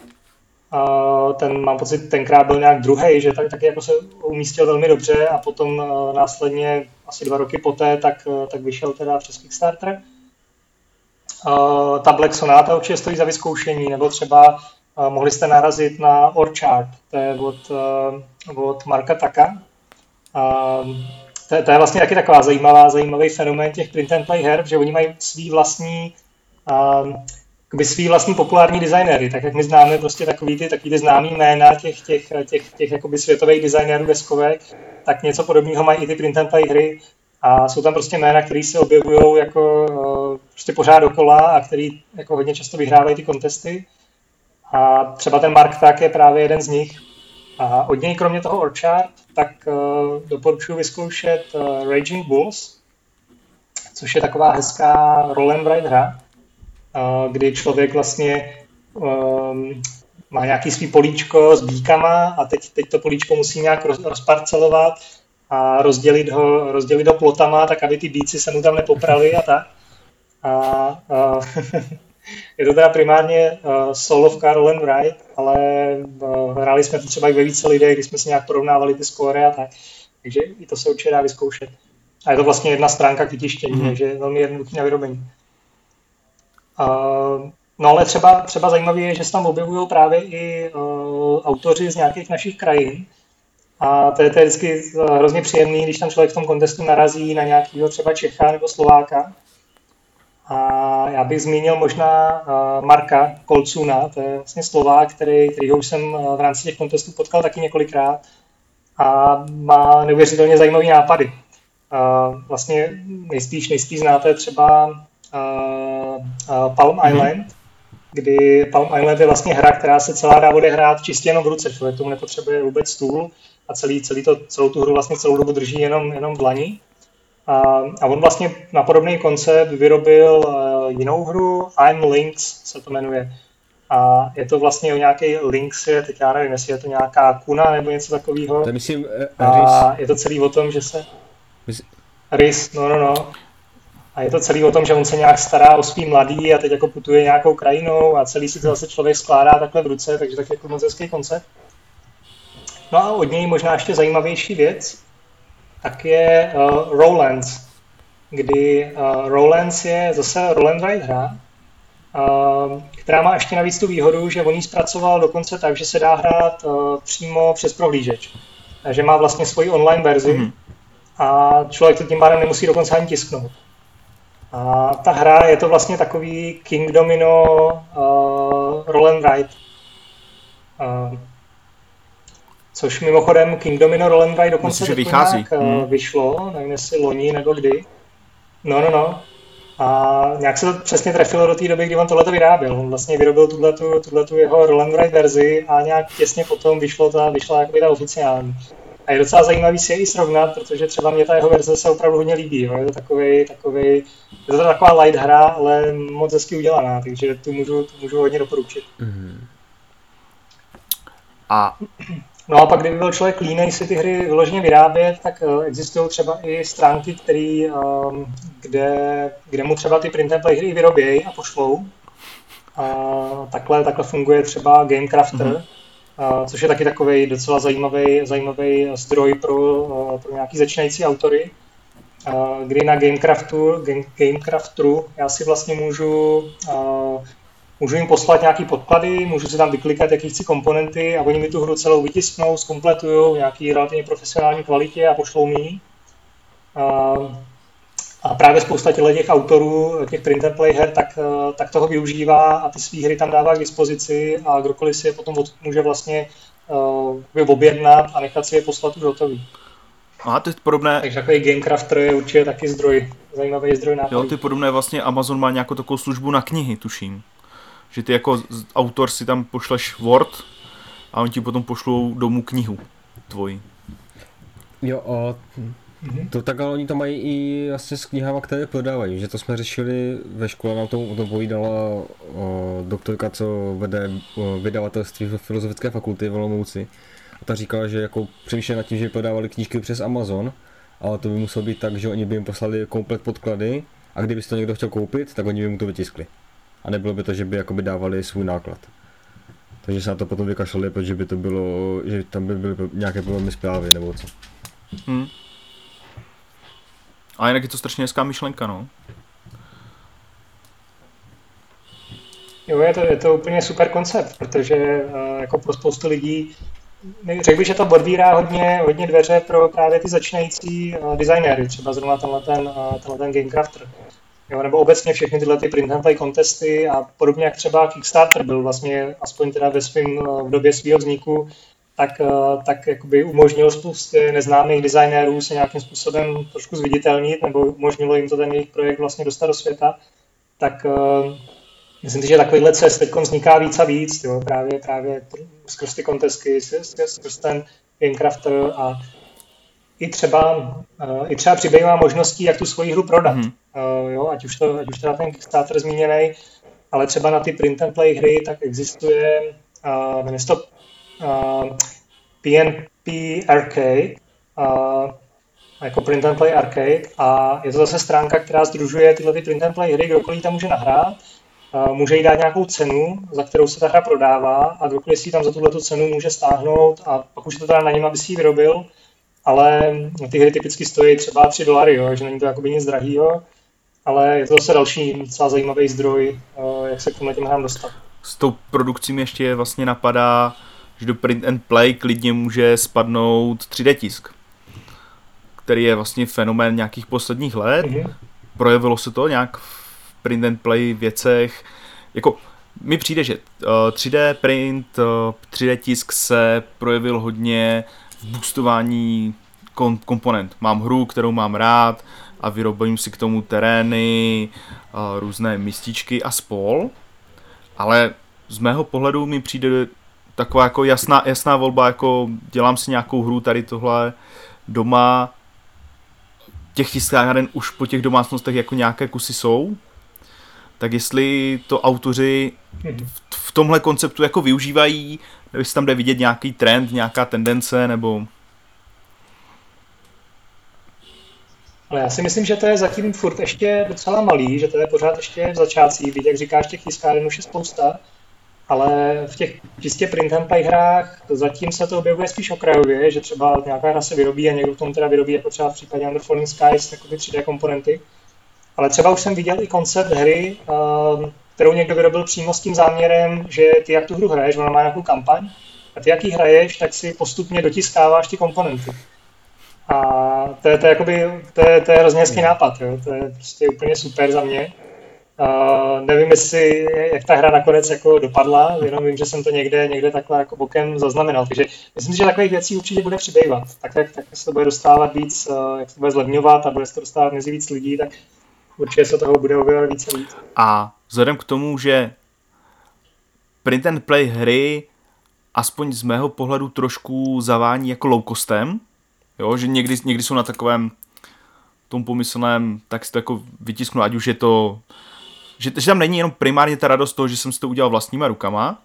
A ten, mám pocit, tenkrát byl nějak druhý, že tak, taky jako se umístil velmi dobře a potom uh, následně asi dva roky poté, tak, uh, tak vyšel teda přes Kickstarter. Uh, ta Black Sonata určitě stojí za vyzkoušení, nebo třeba uh, mohli jste narazit na Orchard, to je od, uh, od Marka Taka. Uh, to, to je vlastně taky taková zajímavá, zajímavý fenomén těch print and play her, že oni mají svý vlastní uh, svý vlastní populární designéry, tak jak my známe prostě takový ty, takový ty známý jména těch, těch, těch, těch jakoby světových designérů deskovek, tak něco podobného mají i ty print and play hry a jsou tam prostě jména, které se objevují jako uh, prostě pořád dokola a který jako hodně často vyhrávají ty kontesty. A třeba ten Mark Tak je právě jeden z nich. A od něj kromě toho Orchard, tak uh, doporučuji vyzkoušet uh, Raging Bulls, což je taková hezká roll and ride hra, uh, kdy člověk vlastně um, má nějaký svý políčko s bíkama a teď, teď to políčko musí nějak roz, rozparcelovat a rozdělit ho, rozdělit ho plotama, tak aby ty bíci se mu tam nepoprali a tak. A, a Je to teda primárně uh, solovka Roll and Ride, ale uh, hráli jsme to třeba i ve více lidé, když jsme si nějak porovnávali ty skóre a tak. Takže i to se určitě dá vyzkoušet. A je to vlastně jedna stránka k vytištění, mm-hmm. takže je velmi jednoduchý na vyrobení. Uh, no ale třeba, třeba zajímavé je, že se tam objevují právě i uh, autoři z nějakých našich krajin. A to je, to je vždycky hrozně příjemný, když tam člověk v tom kontestu narazí na nějakého třeba Čecha nebo Slováka, a já bych zmínil možná Marka Kolcuna, to je vlastně Slovák, který, kterýho už jsem v rámci těch kontestů potkal taky několikrát a má neuvěřitelně zajímavé nápady. Vlastně nejspíš, nejspíš znáte třeba Palm mhm. Island, kdy Palm Island je vlastně hra, která se celá dá odehrát čistě jenom v ruce. Člověk tomu nepotřebuje vůbec stůl a celý, celý to, celou tu hru vlastně celou dobu drží jenom, jenom v dlaní. A, a on vlastně na podobný koncept vyrobil uh, jinou hru, I'm Links se to jmenuje. A je to vlastně o nějaký Links, je, teď já nevím, jestli je to nějaká kuna nebo něco takového. To myslím, uh, a je to celý o tom, že se... Mysl... Rys, no, no, no. A je to celý o tom, že on se nějak stará o svý mladý a teď jako putuje nějakou krajinou a celý si to zase člověk skládá takhle v ruce, takže tak jako moc hezký koncept. No a od něj možná ještě zajímavější věc, tak je uh, Rowlands, kdy uh, Rowlands je zase roll and ride hra, uh, která má ještě navíc tu výhodu, že on ji zpracoval dokonce tak, že se dá hrát uh, přímo přes prohlížeč. Takže má vlastně svoji online verzi mm-hmm. a člověk to tím pádem nemusí dokonce ani tisknout. A ta hra je to vlastně takový King Domino uh, roll and ride. Uh, Což mimochodem King Domino Roll and Ride dokonce Myslím, že vychází. Nějak, hmm. vyšlo, nevím jestli loni nebo kdy. No, no, no. A nějak se to přesně trefilo do té doby, kdy on tohle vyráběl. On vlastně vyrobil tuhle jeho Roll and Ride verzi a nějak těsně potom vyšlo ta, vyšla jakoby ta oficiální. A je docela zajímavý si je i srovnat, protože třeba mě ta jeho verze se opravdu hodně líbí. Jo. Je to takový, takový, je to taková light hra, ale moc hezky udělaná, takže tu můžu, tu můžu hodně doporučit. Mm-hmm. A No a pak, kdyby byl člověk línej si ty hry vyloženě vyrábět, tak uh, existují třeba i stránky, který, um, kde, kde mu třeba ty print and play hry vyrobějí a pošlou. A takhle, takhle funguje třeba Gamecrafter, mm-hmm. což je taky takový docela zajímavý, zajímavý zdroj pro, uh, pro nějaký začínající autory, kdy na Gamecraftu, Game, Gamecrafteru já si vlastně můžu uh, můžu jim poslat nějaký podklady, můžu si tam vyklikat, jaký chci komponenty a oni mi tu hru celou vytisknou, zkompletují v nějaký relativně profesionální kvalitě a pošlou mi a, a právě spousta těch autorů, těch print and play her, tak, tak toho využívá a ty své hry tam dává k dispozici a kdokoliv si je potom může vlastně uh, objednat a nechat si je poslat už hotový. A ty podobné... Takže takový Gamecrafter je určitě taky zdroj, zajímavý zdroj nápadů. Jo, ty podobné vlastně Amazon má nějakou takovou službu na knihy, tuším že ty jako autor si tam pošleš Word a oni ti potom pošlou domů knihu tvoji. Jo, a to tak, ale oni to mají i vlastně s knihama, které prodávají, že to jsme řešili ve škole, nám to, to povídala o, doktorka, co vede o, vydavatelství v Filozofické fakulty v Olomouci. A ta říkala, že jako přemýšleli nad tím, že prodávali knížky přes Amazon, ale to by muselo být tak, že oni by jim poslali komplet podklady a kdyby to někdo chtěl koupit, tak oni by mu to vytiskli a nebylo by to, že by jakoby dávali svůj náklad. Takže se na to potom vykašlali, protože by to bylo, že tam by byly nějaké problémy zprávy nebo co. Hmm. A jinak je to strašně hezká myšlenka, no. Jo, je to, je to úplně super koncept, protože uh, jako pro spoustu lidí, řekl bych, že to odvírá hodně, hodně dveře pro právě ty začínající uh, designéry, třeba zrovna tenhle ten, uh, tenhle ten Gamecrafter jo, nebo obecně všechny tyhle ty print and play kontesty a podobně jak třeba Kickstarter byl vlastně, aspoň teda ve svým, v době svého vzniku, tak, eh, tak jakoby umožnil spoustě neznámých designérů se nějakým způsobem trošku zviditelnit, nebo umožnilo jim to ten jejich projekt vlastně dostat do světa, tak uh, myslím si, že takovýhle cest teď vzniká víc a víc, jo, právě, právě skrz ty kontesty, skrz ten Gamecrafter a i třeba, uh, i třeba přibývá možností, jak tu svoji hru prodat. Uh, jo, ať, už to, ať už teda ten Kickstarter zmíněný, ale třeba na ty print and play hry, tak existuje uh, jmenuje to uh, PNP Arcade, uh, jako print and play arcade a je to zase stránka, která združuje tyhle ty print and play hry, kdokoliv tam může nahrát, uh, může jí dát nějakou cenu, za kterou se ta hra prodává a kdokoliv si tam za tuhle cenu může stáhnout a pak už je to teda na něm, aby si ji vyrobil, ale ty hry typicky stojí třeba 3 dolary, jo, že není to jakoby nic drahýho, ale je to zase další docela zajímavý zdroj, eh, jak se k tomu těm hrám dostat. S tou produkcí mi ještě vlastně napadá, že do print and play klidně může spadnout 3D tisk, který je vlastně fenomén nějakých posledních let. Mm-hmm. Projevilo se to nějak v print and play věcech, jako mi přijde, že 3D eh, print, 3D eh, tisk se projevil hodně v boostování komponent. Mám hru, kterou mám rád a vyrobím si k tomu terény, různé mističky a spol, ale z mého pohledu mi přijde taková jako jasná, jasná volba, jako dělám si nějakou hru tady tohle doma, těch tiskáren už po těch domácnostech jako nějaké kusy jsou, tak jestli to autoři v, v tomhle konceptu jako využívají, nebo jestli tam jde vidět nějaký trend, nějaká tendence, nebo... Ale já si myslím, že to je zatím furt ještě docela malý, že to je pořád ještě v začátcích, jak říkáš, těch tiskáren už je spousta, ale v těch čistě print and play hrách zatím se to objevuje spíš okrajově, že třeba nějaká hra se vyrobí a někdo v tom teda vyrobí, jako třeba v případě Under Falling Skies, takové 3D komponenty. Ale třeba už jsem viděl i koncept hry, ehm, kterou někdo vyrobil přímo s tím záměrem, že ty jak tu hru hraješ, ona má nějakou kampaň, a ty jak ji hraješ, tak si postupně dotiskáváš ty komponenty. A to je, to je, jakoby, to je, to je hrozně hezký nápad, jo? to je prostě úplně super za mě. Uh, nevím, jestli, jak ta hra nakonec jako dopadla, jenom vím, že jsem to někde, někde takhle jako bokem zaznamenal. Takže myslím si, že takových věcí určitě bude přibývat. Tak jak, tak se to bude dostávat víc, uh, jak se bude zlevňovat a bude se to dostávat mezi víc lidí, tak určitě se toho bude objevovat víc a víc. A vzhledem k tomu, že print and play hry aspoň z mého pohledu trošku zavání jako low costem, Jo, že někdy, někdy jsou na takovém tom pomyslném, tak si to jako vytisknu, ať už je to, že, že tam není jenom primárně ta radost toho, že jsem si to udělal vlastníma rukama,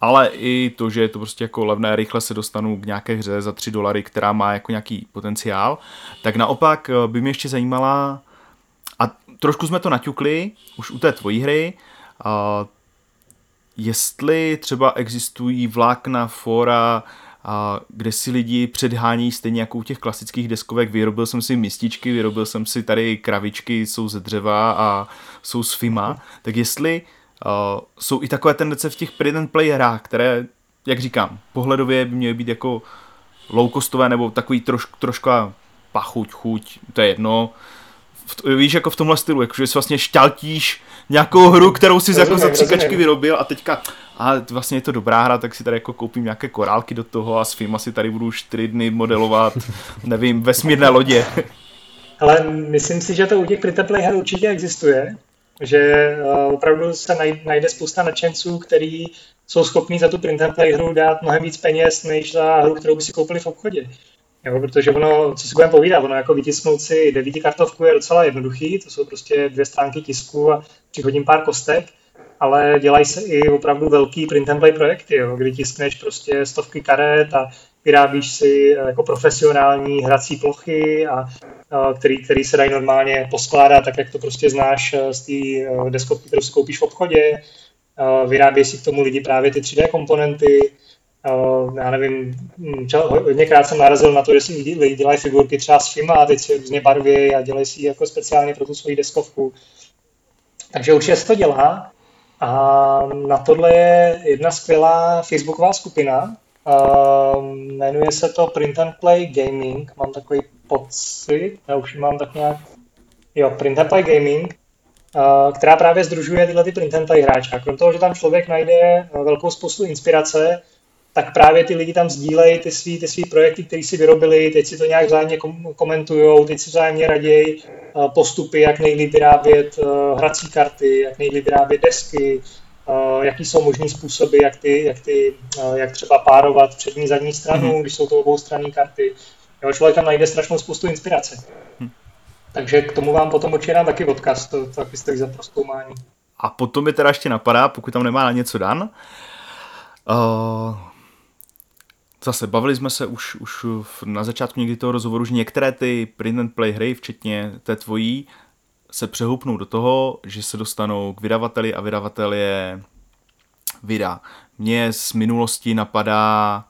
ale i to, že je to prostě jako levné, rychle se dostanu k nějaké hře za 3 dolary, která má jako nějaký potenciál, tak naopak eh, by mě ještě zajímala, trošku jsme to naťukli, už u té tvojí hry, a jestli třeba existují vlákna, fora, a kde si lidi předhání stejně jako u těch klasických deskovek. Vyrobil jsem si mističky, vyrobil jsem si tady kravičky, jsou ze dřeva a jsou z FIMA. Tak jestli uh, jsou i takové tendence v těch print and play hrách, které, jak říkám, pohledově by měly být jako low costové nebo takový troš, troška pachuť, chuť, to je jedno, v, víš, jako v tomhle stylu, jakože si vlastně šťaltíš nějakou hru, kterou si jako za příkačky vyrobil a teďka, a vlastně je to dobrá hra, tak si tady jako koupím nějaké korálky do toho a s firma si tady budu čtyři dny modelovat, nevím, vesmírné lodě. Ale myslím si, že to u těch free play her určitě existuje, že uh, opravdu se najde spousta nadšenců, který jsou schopní za tu print and play hru dát mnohem víc peněz, než za hru, kterou by si koupili v obchodě. Jo, protože ono, co si budeme povídat, ono jako vytisknout si devítikartovku je docela jednoduchý, to jsou prostě dvě stránky tisku a přihodím pár kostek, ale dělají se i opravdu velký print and play projekty, jo, kdy tiskneš prostě stovky karet a vyrábíš si eh, jako profesionální hrací plochy, a, a který, který se dají normálně poskládat, tak jak to prostě znáš eh, z té eh, deskovky, kterou si koupíš v obchodě. Vyrábějí si k tomu lidi právě ty 3D komponenty, já nevím, hm, hodněkrát jsem narazil na to, že si lidi dělají figurky třeba s FIMA a teď si různě barvy a dělají si jako speciálně pro tu svoji deskovku. Takže určitě se to dělá. A na tohle je jedna skvělá facebooková skupina. Uh, jmenuje se to Print and Play Gaming. Mám takový pocit, já už mám tak nějak... Jo, Print and Play Gaming, uh, která právě združuje tyhle ty print and play hráče. A krom toho, že tam člověk najde velkou spoustu inspirace, tak právě ty lidi tam sdílejí ty svý, ty svý projekty, které si vyrobili, teď si to nějak vzájemně komentují, teď si vzájemně raději eh, postupy, jak nejlíp vyrábět eh, hrací karty, jak nejlíp vyrábět desky, eh, jaký jsou možný způsoby, jak, ty, jak, ty, jak třeba párovat přední zadní stranu, mm-hmm. když jsou to obou straní karty. Jo, člověk tam najde strašnou spoustu inspirace. Mm. Takže k tomu vám potom určitě dám taky odkaz, to, to taky stojí za proskoumání. A potom mi teda ještě napadá, pokud tam nemá na něco dan, uh, zase bavili jsme se už, už na začátku někdy toho rozhovoru, že některé ty print and play hry, včetně té tvojí, se přehoupnou do toho, že se dostanou k vydavateli a vydavatel je vydá. Mně z minulosti napadá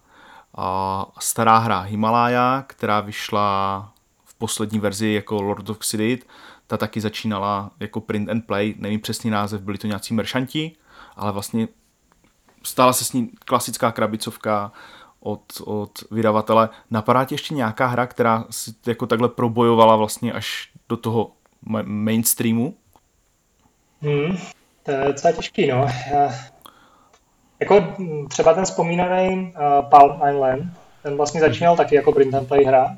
a, stará hra Himalaya, která vyšla v poslední verzi jako Lord of Xidit. Ta taky začínala jako print and play, nevím přesný název, byli to nějací meršanti, ale vlastně stala se s ní klasická krabicovka, od, od vydavatele. Napadá ti ještě nějaká hra, která si jako takhle probojovala vlastně až do toho mainstreamu? Hmm, to je docela těžký, no. Já, jako třeba ten vzpomínaný uh, Palm Island, ten vlastně začínal taky jako print and play hra.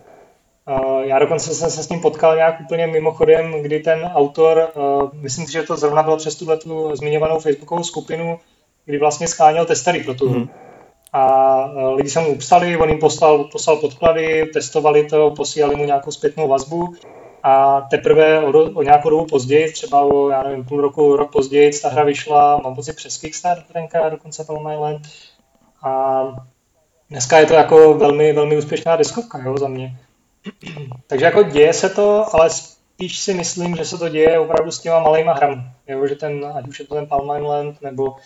Uh, já dokonce jsem se s ním potkal nějak úplně mimochodem, kdy ten autor, uh, myslím si, že to zrovna bylo přes tuhle tu zmiňovanou facebookovou skupinu, kdy vlastně scháněl testery pro tu hru. Hmm a e, lidi se mu psali, on jim poslal, poslal podklady, testovali to, posílali mu nějakou zpětnou vazbu a teprve o, o nějakou dobu později, třeba o, já nevím, půl roku, rok později, ta hra vyšla, mám pocit přes Kickstarter, dokonce Palm Island a dneska je to jako velmi, velmi úspěšná deskovka, jo, za mě. Takže jako děje se to, ale spíš si myslím, že se to děje opravdu s těma malýma hrami, jo, že ten, ať už je to ten Palm Island, nebo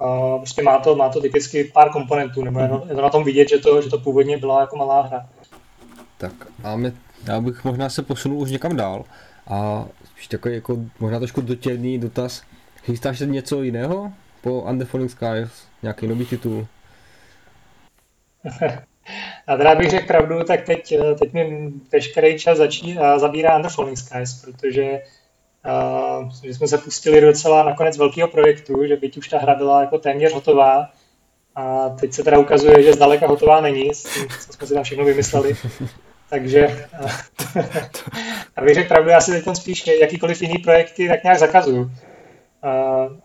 Uh, prostě má to, má to typicky pár komponentů, nebo mm-hmm. je to na tom vidět, že to, že to původně byla jako malá hra. Tak a my, já bych možná se posunul už někam dál a spíš takový jako možná trošku dotěrný dotaz. Chystáš se něco jiného po Underfalling Skies? Nějaký nový titul? A teda bych řekl pravdu, tak teď, teď mi veškerý čas začí, zabírá Underfalling Skies, protože Uh, že jsme se pustili do docela nakonec velkého projektu, že byť už ta hra byla jako téměř hotová, a teď se teda ukazuje, že zdaleka hotová není, s tím, co jsme si tam všechno vymysleli. Takže, abych řekl pravdu, já si teď spíš jakýkoliv jiný projekty tak nějak zakazuju. Uh,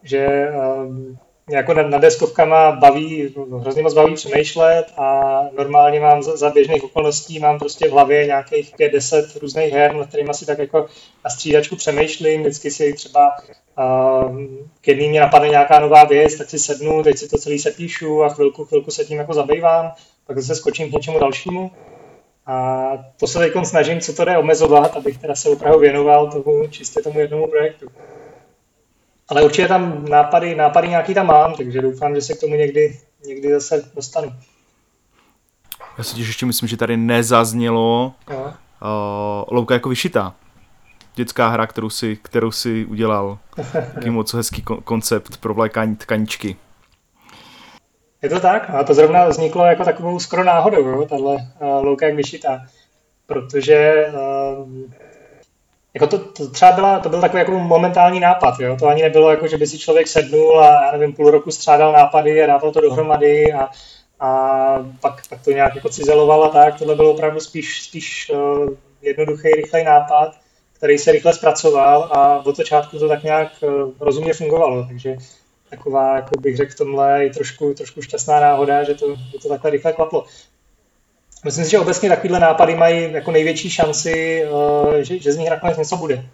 že uh, jako nad, nad deskovkama baví, hrozně moc baví přemýšlet a normálně mám za, za běžných okolností, mám prostě v hlavě nějakých 5-10 různých her, nad kterými si tak jako na střídačku přemýšlím, vždycky si třeba uh, k jedným mě napadne nějaká nová věc, tak si sednu, teď si to celý sepíšu a chvilku, chvilku se tím jako zabývám, pak zase skočím k něčemu dalšímu. A to se teď snažím, co to jde omezovat, abych teda se opravdu věnoval tomu, čistě tomu jednomu projektu. Ale určitě tam nápady, nápady nějaký tam mám, takže doufám, že se k tomu někdy, někdy zase dostanu. Já si těž ještě myslím, že tady nezaznělo uh, Louka jako vyšitá. Dětská hra, kterou si, kterou si udělal. Taký moc hezký koncept pro vlékání tkaničky. Je to tak? A to zrovna vzniklo jako takovou skoro náhodou, jo, tahle uh, louka jak vyšitá. Protože uh, jako to, to třeba byla, to byl takový jako momentální nápad, jo? to ani nebylo jako, že by si člověk sednul a já nevím, půl roku střádal nápady a dával to dohromady a, a pak, pak to nějak jako cizeloval a tak, tohle bylo opravdu spíš, spíš uh, jednoduchý, rychlej nápad, který se rychle zpracoval a od začátku to tak nějak uh, rozumně fungovalo, takže taková, jako bych řekl, v tomhle je trošku, trošku šťastná náhoda, že to, že to takhle rychle klaplo. Myslím si, že obecně takovéhle nápady mají jako největší šanci, eh, že, že z nich nakonec něco bude.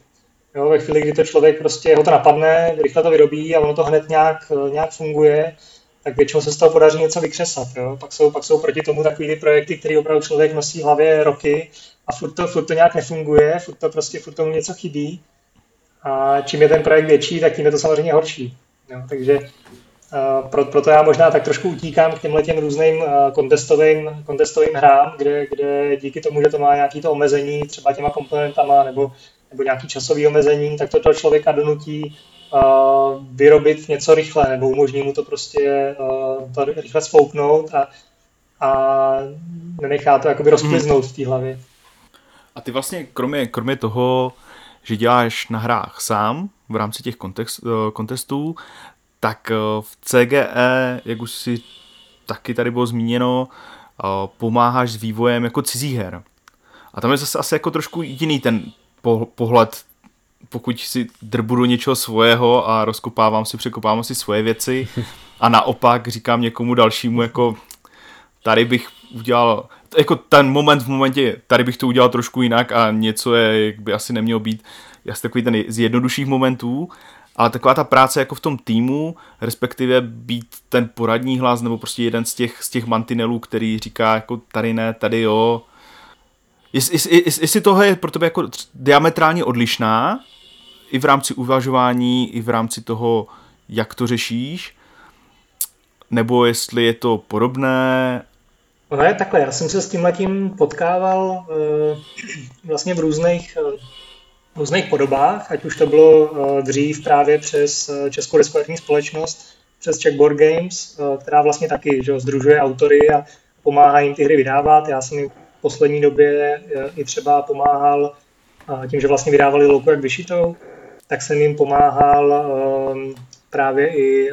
Jo, ve chvíli, kdy to člověk prostě ho to napadne, rychle to vyrobí a ono to hned nějak, eh, nějak funguje, tak většinou se z toho podaří něco vykřesat. Jo. Pak, jsou, pak jsou proti tomu takové projekty, které opravdu člověk nosí v hlavě roky a furt to, furt to nějak nefunguje, furt to prostě furt tomu něco chybí. A čím je ten projekt větší, tak tím je to samozřejmě horší. Jo. Takže pro, proto já možná tak trošku utíkám k těmhle těm různým kontestovým, kontestovým hrám, kde, kde díky tomu, že to má nějaké to omezení třeba těma komponentama nebo, nebo nějaký časový omezení, tak to toho člověka donutí uh, vyrobit něco rychle nebo umožní mu to prostě uh, to rychle spouknout a, a nenechá to jakoby rozpliznout v té hlavě. A ty vlastně kromě, kromě toho, že děláš na hrách sám v rámci těch kontest, kontestů, tak eh, v CGE, jak už si taky tady bylo zmíněno, eh, pomáháš s vývojem jako cizích her. A tam je zase asi jako trošku jiný ten pohled, pokud si drbu do něčeho svého a rozkopávám si, překopávám si svoje věci. A naopak říkám někomu dalšímu jako tady bych udělal, jako ten moment v momentě, tady bych to udělal trošku jinak a něco je, jak by asi nemělo být, asi takový ten z jednodušších momentů, ale taková ta práce jako v tom týmu, respektive být ten poradní hlas nebo prostě jeden z těch, z těch mantinelů, který říká jako tady ne, tady jo. Jest, jest, jest, jestli tohle je pro tebe jako diametrálně odlišná, i v rámci uvažování, i v rámci toho, jak to řešíš, nebo jestli je to podobné. Ono je takhle, já jsem se s tím letím potkával uh, vlastně v různých uh, různých podobách, ať už to bylo eh, dřív právě přes eh, Českou diskoherní společnost, přes Czech Board Games, eh, která vlastně taky že, združuje autory a pomáhá jim ty hry vydávat. Já jsem jim v poslední době i třeba pomáhal tím, že vlastně vydávali louku jak vyšitou, tak jsem jim pomáhal právě i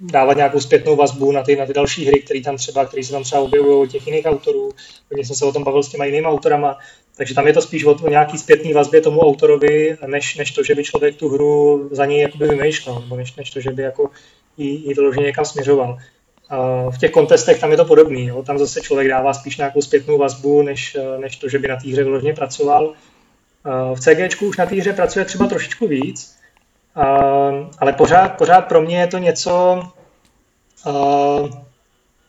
dávat nějakou zpětnou vazbu na ty, na ty další hry, které tam třeba, které se tam třeba objevují od těch jiných autorů. Hodně jsem se o tom bavil s těma jinými autorama, takže tam je to spíš o, nějaký zpětný vazbě tomu autorovi, než, než to, že by člověk tu hru za něj jakoby vymýšlel, nebo než, než to, že by jako ji, ji vyloženě někam směřoval. A v těch kontestech tam je to podobný, jo? tam zase člověk dává spíš nějakou zpětnou vazbu, než, než to, že by na té hře vyloženě pracoval. A v CG už na té hře pracuje třeba trošičku víc, a, ale pořád, pořád pro mě je to něco,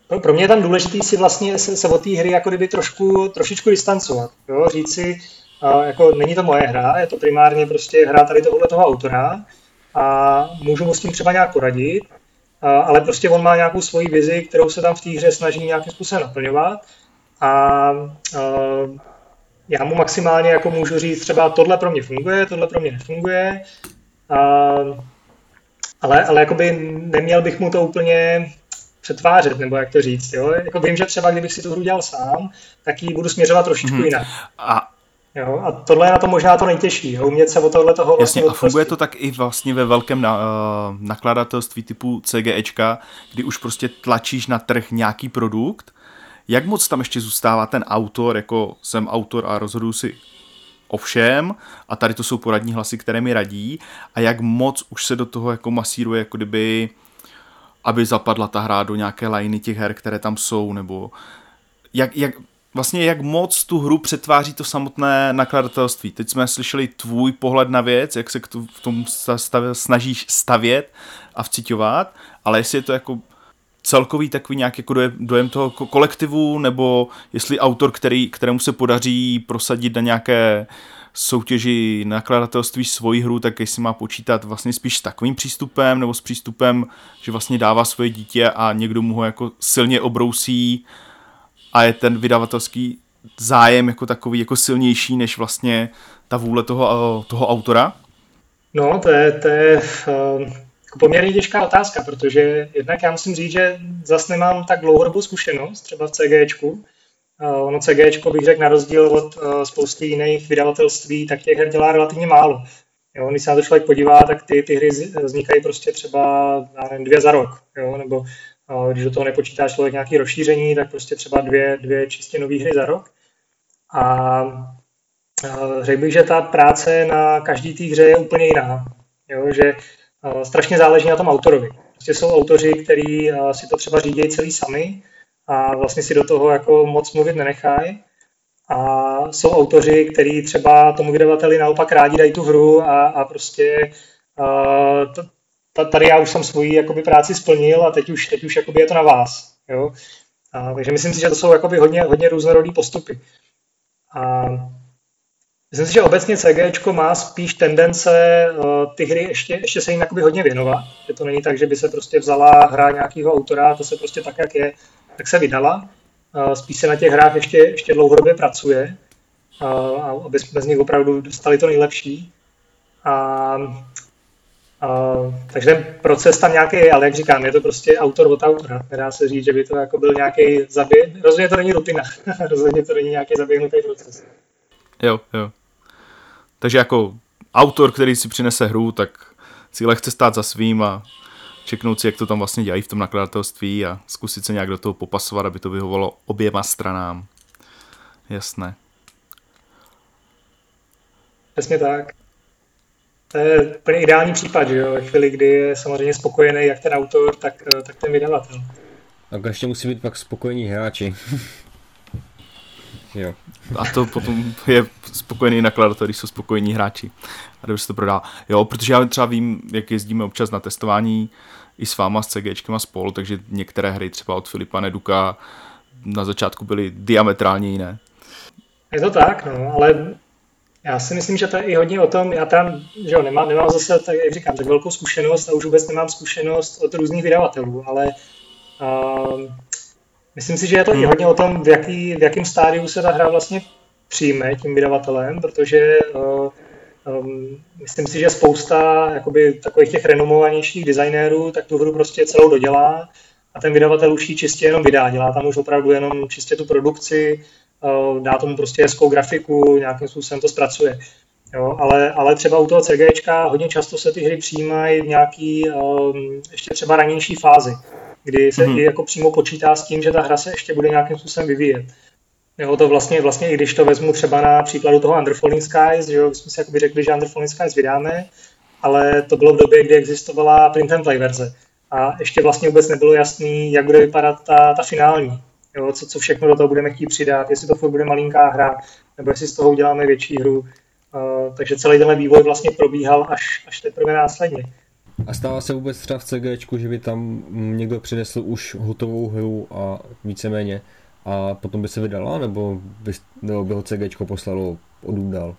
pro, pro mě je tam důležité si vlastně se, se od té hry jako kdyby trošku, trošičku distancovat. Jo? Říct si, uh, jako není to moje hra, je to primárně prostě hra tady tohohle toho autora a můžu mu s tím třeba nějak poradit, uh, ale prostě on má nějakou svoji vizi, kterou se tam v té hře snaží nějakým způsobem naplňovat a uh, já mu maximálně jako můžu říct třeba tohle pro mě funguje, tohle pro mě nefunguje, uh, ale, ale jakoby neměl bych mu to úplně přetvářet, nebo jak to říct. Jo? Jako vím, že třeba kdybych si tu hru dělal sám, tak ji budu směřovat trošičku hmm. jinak. A Jo, a tohle je na to možná to nejtěžší, jo, umět se o tohle toho vlastně Jasně, a funguje to tak i vlastně ve velkém na, uh, nakladatelství typu CGEčka, kdy už prostě tlačíš na trh nějaký produkt, jak moc tam ještě zůstává ten autor, jako jsem autor a rozhoduju si o všem a tady to jsou poradní hlasy, které mi radí a jak moc už se do toho jako masíruje jako kdyby aby zapadla ta hra do nějaké lajny těch her, které tam jsou, nebo jak, jak, vlastně jak moc tu hru přetváří to samotné nakladatelství. Teď jsme slyšeli tvůj pohled na věc, jak se k tu, v tom stav, snažíš stavět a vciťovat, ale jestli je to jako celkový takový nějaký jako dojem, dojem toho kolektivu, nebo jestli autor, který, kterému se podaří prosadit na nějaké soutěži nakladatelství svoji hru, tak jestli má počítat vlastně spíš s takovým přístupem, nebo s přístupem, že vlastně dává svoje dítě a někdo mu ho jako silně obrousí a je ten vydavatelský zájem jako takový jako silnější než vlastně ta vůle toho, toho autora? No, to je, to je uh, poměrně těžká otázka, protože jednak já musím říct, že zase nemám tak dlouhodobou zkušenost, třeba v CGčku. Uh, ono CGčko bych řekl na rozdíl od uh, spousty jiných vydavatelství, tak těch her dělá relativně málo. Jo, když se na to člověk podívá, tak ty, ty hry vznikají prostě třeba nevím, dvě za rok, jo, nebo když do toho nepočítá člověk nějaké rozšíření, tak prostě třeba dvě, dvě čistě nové hry za rok. A řekl bych, že ta práce na každý té hře je úplně jiná. Jo, že strašně záleží na tom autorovi. Prostě jsou autoři, kteří si to třeba řídí celý sami a vlastně si do toho jako moc mluvit nenechají. A jsou autoři, kteří třeba tomu vydavateli naopak rádi dají tu hru a, a prostě uh, to, tady já už jsem svoji jakoby, práci splnil a teď už, teď už jakoby, je to na vás. Jo? A, takže myslím si, že to jsou jakoby, hodně, hodně různorodý postupy. A myslím si, že obecně CG má spíš tendence uh, ty hry ještě, ještě se jim jakoby hodně věnovat. Že to není tak, že by se prostě vzala hra nějakého autora, to se prostě tak, jak je, tak se vydala. Spíš se na těch hrách ještě, ještě dlouhodobě pracuje, aby jsme z nich opravdu dostali to nejlepší. A Uh, takže ten proces tam nějaký je, ale jak říkám, je to prostě autor od autora. Nedá se říct, že by to jako byl nějaký zaběh. Rozhodně to není rutina. Rozhodně to není nějaký zaběhnutý proces. Jo, jo. Takže jako autor, který si přinese hru, tak cíle chce stát za svým a čeknout si, jak to tam vlastně dělají v tom nakladatelství a zkusit se nějak do toho popasovat, aby to vyhovovalo oběma stranám. Jasné. Přesně tak to je úplně ideální případ, že jo, ve chvíli, kdy je samozřejmě spokojený jak ten autor, tak, eh, tak ten vydavatel. A ještě musí být pak spokojení hráči. jo. A to potom je spokojený nakladatel, když jsou spokojení hráči. A dobře se to prodá. Jo, protože já třeba vím, jak jezdíme občas na testování i s váma, s CGčkem a spol, takže některé hry třeba od Filipa Neduka na začátku byly diametrálně jiné. Je to tak, no, ale já si myslím, že to je i hodně o tom, já tam že jo, nemám, nemám zase, tak, jak říkám, tak velkou zkušenost a už vůbec nemám zkušenost od různých vydavatelů, ale uh, myslím si, že je to i hodně o tom, v, jaký, v jakém stádiu se ta hra vlastně přijme tím vydavatelem, protože uh, um, myslím si, že spousta jakoby, takových těch renomovanějších designérů tak tu hru prostě celou dodělá a ten vydavatel už ji čistě jenom vydá, dělá tam už opravdu jenom čistě tu produkci, Eh, dá tomu prostě hezkou grafiku, nějakým způsobem to zpracuje. Jo, ale, ale třeba u toho CGčka hodně často se ty hry přijímají v nějaký um, ještě třeba ranější fázi, kdy se mm-hmm. i jako přímo počítá s tím, že ta hra se ještě bude nějakým způsobem vyvíjet. Jo, to vlastně, vlastně, i když to vezmu třeba na příkladu toho Underfalling Skies, že jo, jsme si jakoby řekli, že Underfalling Skies vydáme, ale to bylo v době, kdy existovala print and play verze. A ještě vlastně vůbec nebylo jasný, jak bude vypadat ta, ta finální jo, co, co všechno do toho budeme chtít přidat, jestli to furt bude malinká hra, nebo jestli z toho uděláme větší hru. Uh, takže celý tenhle vývoj vlastně probíhal až, až teprve následně. A stává se vůbec třeba v CG, že by tam někdo přinesl už hotovou hru a víceméně a potom by se vydala, nebo by, nebo by ho CG poslalo odům dál?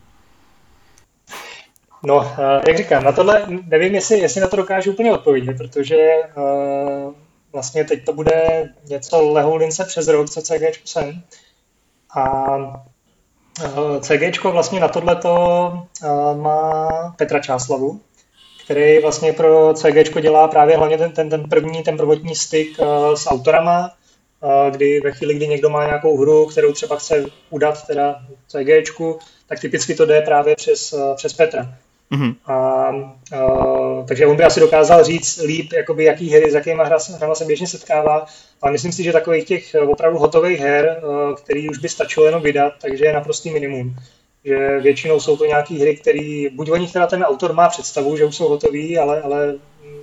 No, jak říkám, na tohle nevím, jestli, jestli na to dokážu úplně odpovědět, protože uh, vlastně teď to bude něco leholince přes rok, co CG jsem. A eh, CG vlastně na tohleto eh, má Petra Čáslavu, který vlastně pro CG dělá právě hlavně ten, ten, ten první, ten prvotní styk eh, s autorama, kdy ve chvíli, kdy někdo má nějakou hru, kterou třeba chce udat teda CG, tak typicky to jde právě přes, přes Petra. Mm-hmm. A, a, takže on by asi dokázal říct líp, jakoby, jaký hry, s jakýma hra, hrama se běžně setkává. Ale myslím si, že takových těch opravdu hotových her, který už by stačilo jenom vydat, takže je naprostý minimum. Že většinou jsou to nějaké hry, které buď o nich teda ten autor má představu, že už jsou hotové, ale, ale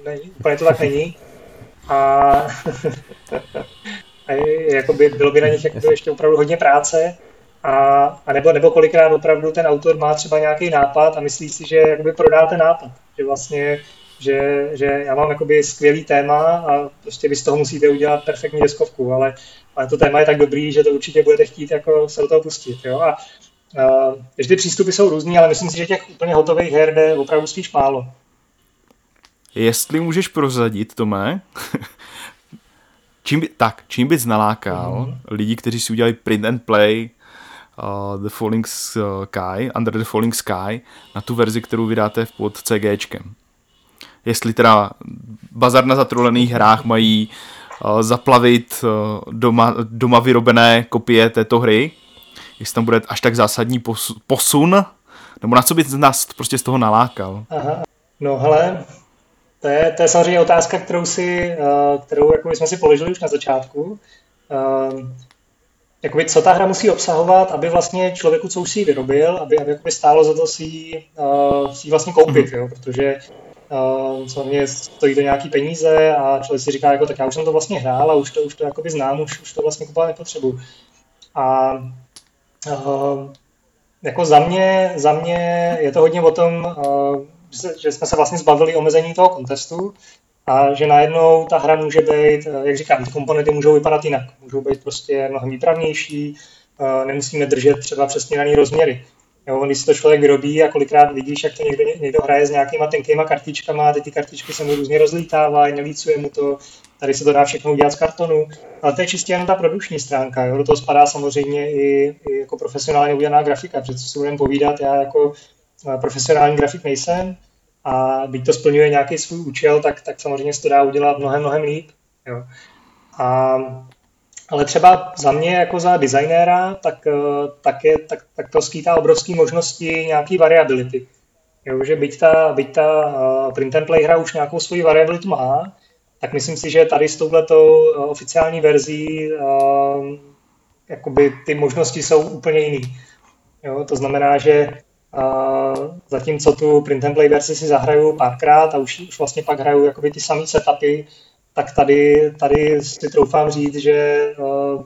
ne, úplně to tak není. A, a jakoby bylo by na nich jakoby ještě opravdu hodně práce. A, a nebo, nebo kolikrát opravdu ten autor má třeba nějaký nápad a myslí si, že jakoby prodá ten nápad. Že vlastně že, že já mám jakoby skvělý téma a prostě vy z toho musíte udělat perfektní deskovku, ale, ale to téma je tak dobrý, že to určitě budete chtít jako se do toho pustit. Jo? A, a ty přístupy jsou různý, ale myslím si, že těch úplně hotových her jde opravdu spíš málo. Jestli můžeš prozradit, Tome, čím by, tak, čím bys nalákal mm-hmm. lidi, kteří si udělali print and play uh, The Falling Sky, Under the Falling Sky, na tu verzi, kterou vydáte pod CGčkem? jestli teda bazar na zatrolených hrách mají uh, zaplavit uh, doma, doma vyrobené kopie této hry, jestli tam bude až tak zásadní posun, nebo na co by nás prostě z toho nalákal. Aha. No hele, to je, to je samozřejmě otázka, kterou, si, uh, kterou jako jsme si položili už na začátku. Uh, jakoby, co ta hra musí obsahovat, aby vlastně člověku, co už si ji vyrobil, aby, aby stálo za to si ji, si ji vlastně koupit, mm-hmm. jo? protože uh, samozřejmě stojí to nějaký peníze a člověk si říká, jako, tak já už jsem to vlastně hrál a už to, už to jakoby znám, už, už to vlastně kupovat nepotřebuji. A uh, jako za mě, za mě je to hodně o tom, uh, že jsme se vlastně zbavili omezení toho kontestu a že najednou ta hra může být, jak říkám, ty komponenty můžou vypadat jinak. Můžou být prostě mnohem výpravnější, nemusíme držet třeba přesně rozměry. Jo, když si to člověk vyrobí a kolikrát vidíš, jak to někdo, někdo hraje s nějakýma tenkýma kartičkama, ty, ty kartičky se mu různě rozlítávají, nelícuje mu to, tady se to dá všechno udělat z kartonu, ale to je čistě jen ta produkční stránka, jo? do toho spadá samozřejmě i, i jako profesionálně udělaná grafika, co si budeme povídat, já jako eh, profesionální grafik nejsem a byť to splňuje nějaký svůj účel, tak, tak samozřejmě se to dá udělat mnohem, mnohem líp. Jo? A ale třeba za mě jako za designéra, tak, eh, tak, je, tak, tak to skýtá obrovské možnosti nějaký variability. Jo, že byť ta, byť ta uh, print and play hra už nějakou svoji variabilitu má, tak myslím si, že tady s touhletou uh, oficiální verzí jakoby ty možnosti jsou úplně jiný. Jo, to znamená, že uh, zatímco tu print and play verzi si zahraju párkrát a už, už vlastně pak hraju jakoby ty samé setupy, tak tady, tady si troufám říct, že, uh,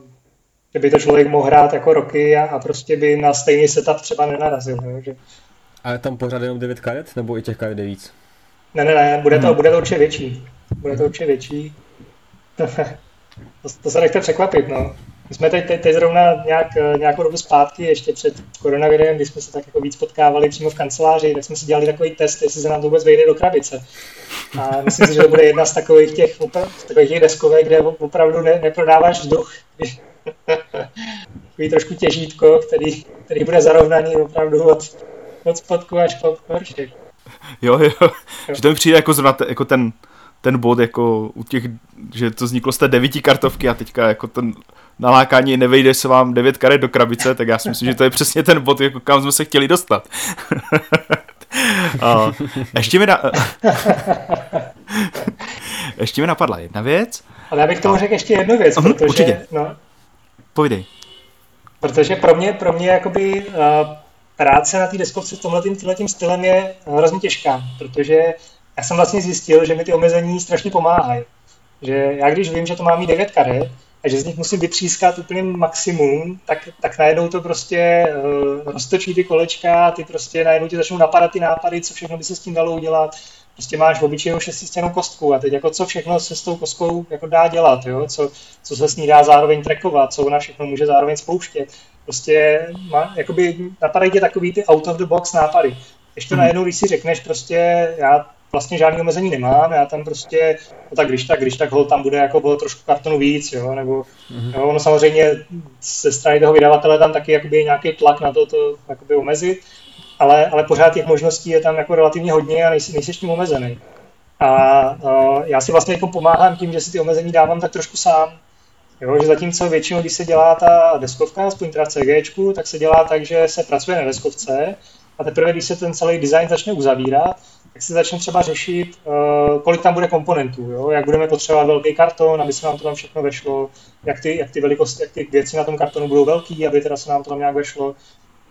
že by to člověk mohl hrát jako roky a, a prostě by na stejný setup třeba nenarazil. Jo, že... A je tam pořád jenom 9 karet, nebo i těch karet je víc? Ne, ne, ne, bude to, hmm. bude to určitě větší. Bude to určitě větší. to, to se nechte překvapit, no. My jsme teď, teď, teď zrovna nějak, nějakou dobu zpátky, ještě před koronavirem, kdy jsme se tak jako víc potkávali přímo v kanceláři, tak jsme si dělali takový test, jestli se nám to vůbec vejde do krabice. A myslím si, že to bude jedna z takových těch, z takových těch deskovek, kde opravdu ne, neprodáváš vzduch. Takový trošku těžítko, který, který bude zarovnaný opravdu od, od spodku až po horšek. Jo, jo, jo. že to mi přijde jako, zrovna, jako ten, ten bod jako u těch, že to vzniklo z té devíti kartovky a teďka jako ten nalákání nevejde se vám devět karet do krabice, tak já si myslím, že to je přesně ten bod, jako kam jsme se chtěli dostat. a ještě mi na... ještě mi napadla jedna věc. Ale já bych tomu řekl ještě jednu věc, uh, protože... Určitě. No, Povídej. Protože pro mě, pro mě jakoby uh, práce na té deskovce s tomhle tím stylem je hrozně těžká, protože já jsem vlastně zjistil, že mi ty omezení strašně pomáhají. Že já když vím, že to má mít 9 karet, a že z nich musím vytřískat úplně maximum, tak, tak najednou to prostě uh, roztočí ty kolečka, ty prostě najednou ti začnou napadat ty nápady, co všechno by se s tím dalo udělat. Prostě máš v obyčejnou šestistěnou kostku a teď jako co všechno se s tou kostkou jako dá dělat, jo? Co, co se s ní dá zároveň trackovat, co ona všechno může zároveň spouštět. Prostě má, jakoby napadají tě takový ty out of the box nápady. Ještě hmm. najednou, když si řekneš prostě, já vlastně žádný omezení nemám, já tam prostě, no tak když tak, když tak hol tam bude jako bylo trošku kartonu víc, jo, nebo mm-hmm. jo, no samozřejmě ze strany toho vydavatele tam taky jakoby nějaký tlak na to, to jakoby omezit, ale, ale pořád těch možností je tam jako relativně hodně a nejsi, nejsi tím omezený. A, a já si vlastně jako pomáhám tím, že si ty omezení dávám tak trošku sám, Jo, že zatímco většinou, když se dělá ta deskovka, aspoň teda CG, tak se dělá tak, že se pracuje na deskovce a teprve, když se ten celý design začne uzavírat, tak se začne třeba řešit, uh, kolik tam bude komponentů, jo? jak budeme potřebovat velký karton, aby se nám to tam všechno vešlo, jak ty, jak ty velikosti, jak ty věci na tom kartonu budou velký, aby teda se nám to tam nějak vešlo.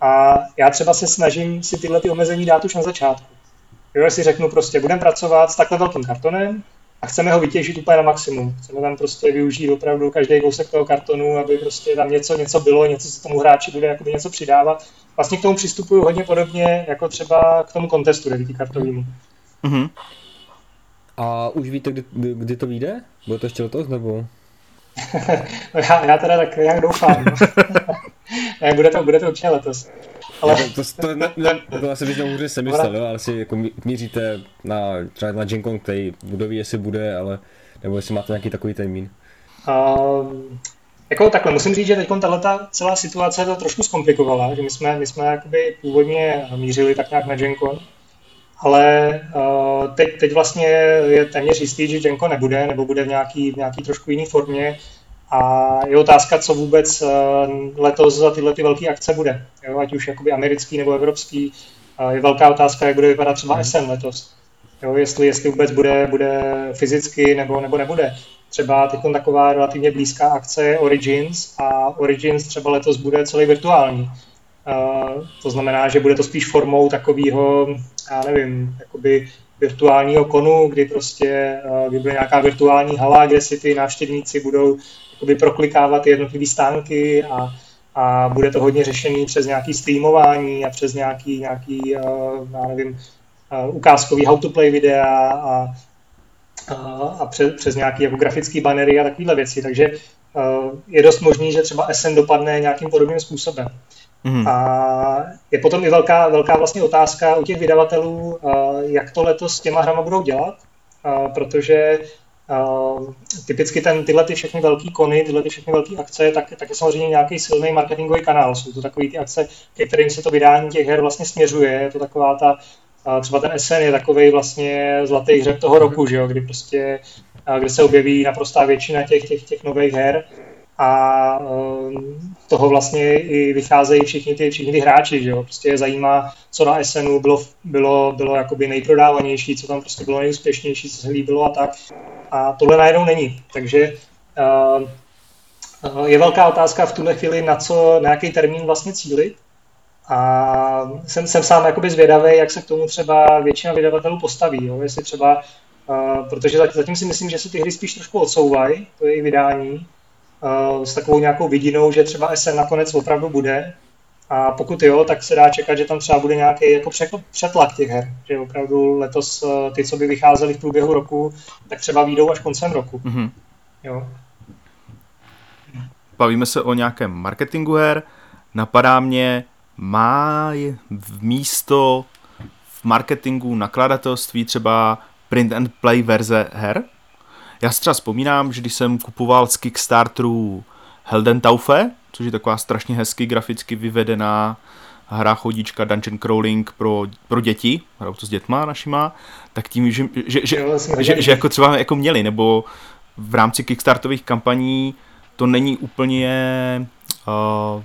A já třeba se snažím si tyhle ty omezení dát už na začátku. Jo, si řeknu prostě, budeme pracovat s takhle velkým kartonem, a chceme ho vytěžit úplně na maximum. Chceme tam prostě využít opravdu každý kousek toho kartonu, aby prostě tam něco, něco bylo, něco se tomu hráči bude jakoby něco přidávat. Vlastně k tomu přistupuju hodně podobně, jako třeba k tomu kontestu devítikartovému. Mm-hmm. A už víte, kdy, kdy to vyjde? Bude to ještě letos, nebo? no já, já teda tak nějak doufám. ne, bude to, bude to určitě letos. Ale... to, to, ne, ne, to asi bych hůře se myslel, jo, ale si jako míříte na, třeba na Gen Con, který budoví, jestli bude, ale nebo jestli máte nějaký takový termín. Uh, jako takhle, musím říct, že teď tato celá situace to trošku zkomplikovala, že my jsme, my jsme jakoby původně mířili tak nějak na Gen Con, ale uh, teď, teď vlastně je téměř jistý, že Genko nebude, nebo bude v nějaký, v nějaký trošku jiný formě. A je otázka, co vůbec uh, letos za tyhle ty velké akce bude. Jo, ať už jakoby americký nebo evropský. Uh, je velká otázka, jak bude vypadat třeba SN letos. Jo, jestli, jestli vůbec bude, bude fyzicky nebo, nebo nebude. Třeba teď taková relativně blízká akce je Origins a Origins třeba letos bude celý virtuální. Uh, to znamená, že bude to spíš formou takového já nevím, jakoby virtuálního konu, kdy prostě eh, kdy bude nějaká virtuální hala, kde si ty návštěvníci budou proklikávat jednotlivé stánky a, a bude to hodně řešený přes nějaký streamování a přes nějaký, nějaký eh, já nevím, eh, ukázkový how to play videa a, a, a přes, přes nějaký jako grafický banery a takovéhle věci. Takže je dost možný, že třeba SN dopadne nějakým podobným způsobem. Mm. A je potom i velká, velká vlastně otázka u těch vydavatelů, jak to letos s těma hrama budou dělat, protože typicky ten, tyhle ty všechny velké kony, tyhle ty všechny velké akce, tak, tak je samozřejmě nějaký silný marketingový kanál. Jsou to takové ty akce, ke kterým se to vydání těch her vlastně směřuje. Je to taková ta, třeba ten SN je takový vlastně zlatý hřeb toho roku, že jo, kdy prostě kde se objeví naprostá většina těch, těch, těch nových her a ehm, toho vlastně i vycházejí všichni ty, všichni ty hráči, že jo? Prostě je zajímá, co na SNu bylo, bylo, bylo jakoby nejprodávanější, co tam prostě bylo nejúspěšnější, co se líbilo a tak. A tohle najednou není. Takže uh, je velká otázka v tuhle chvíli, na co, na jaký termín vlastně cílit. A jsem, jsem sám jakoby zvědavý, jak se k tomu třeba většina vydavatelů postaví. Jo? Jestli třeba, uh, protože zatím si myslím, že se ty hry spíš trošku odsouvají, to je i vydání, s takovou nějakou vidinou, že třeba SN nakonec opravdu bude. A pokud jo, tak se dá čekat, že tam třeba bude nějaký jako přetlak těch her. Že opravdu letos eh, ty, co by vycházely v průběhu roku, tak třeba výjdou až koncem roku. Mm-hmm. Jo. Bavíme se o nějakém marketingu her. Napadá mě, má v místo v marketingu nakladatelství třeba print and play verze her? Já si třeba vzpomínám, že když jsem kupoval z Kickstarteru Taufe, což je taková strašně hezky graficky vyvedená hra chodíčka Dungeon Crawling pro, pro děti, hrajou to s dětma našima, tak tím, že, že, že, že, že jako třeba jako měli, nebo v rámci Kickstartových kampaní to není úplně uh,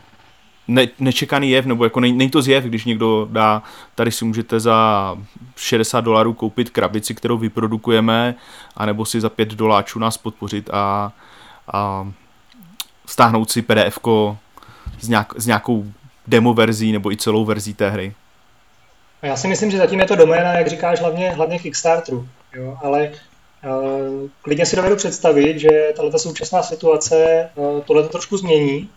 ne, nečekaný jev, nebo jako není, není to zjev, když někdo dá, tady si můžete za 60 dolarů koupit krabici, kterou vyprodukujeme, anebo si za 5 doláčů nás podpořit a, a stáhnout si pdf s, nějak, s nějakou demo verzí nebo i celou verzí té hry. Já si myslím, že zatím je to doména, jak říkáš, hlavně, hlavně Kickstarteru, jo, ale uh, klidně si dovedu představit, že tato současná situace uh, tohle to trošku změní,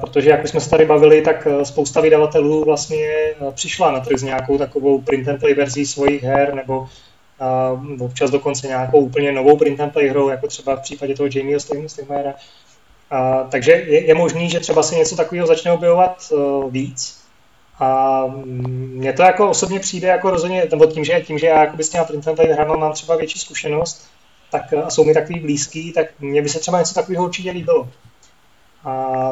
protože jak už jsme se tady bavili, tak spousta vydavatelů vlastně eh, přišla na trh s nějakou takovou print and play verzí svých her, nebo uh, občas dokonce nějakou úplně novou print and play hrou, jako třeba v případě toho Jamieho Stigmera. Uh, takže je, je možný, že třeba se něco takového začne objevovat uh, víc. A mně to jako osobně přijde jako rozhodně, nebo tím, že, tím, že já s těma print and play hrama mám třeba větší zkušenost, tak a jsou mi takový blízký, tak mně by se třeba něco takového určitě líbilo. A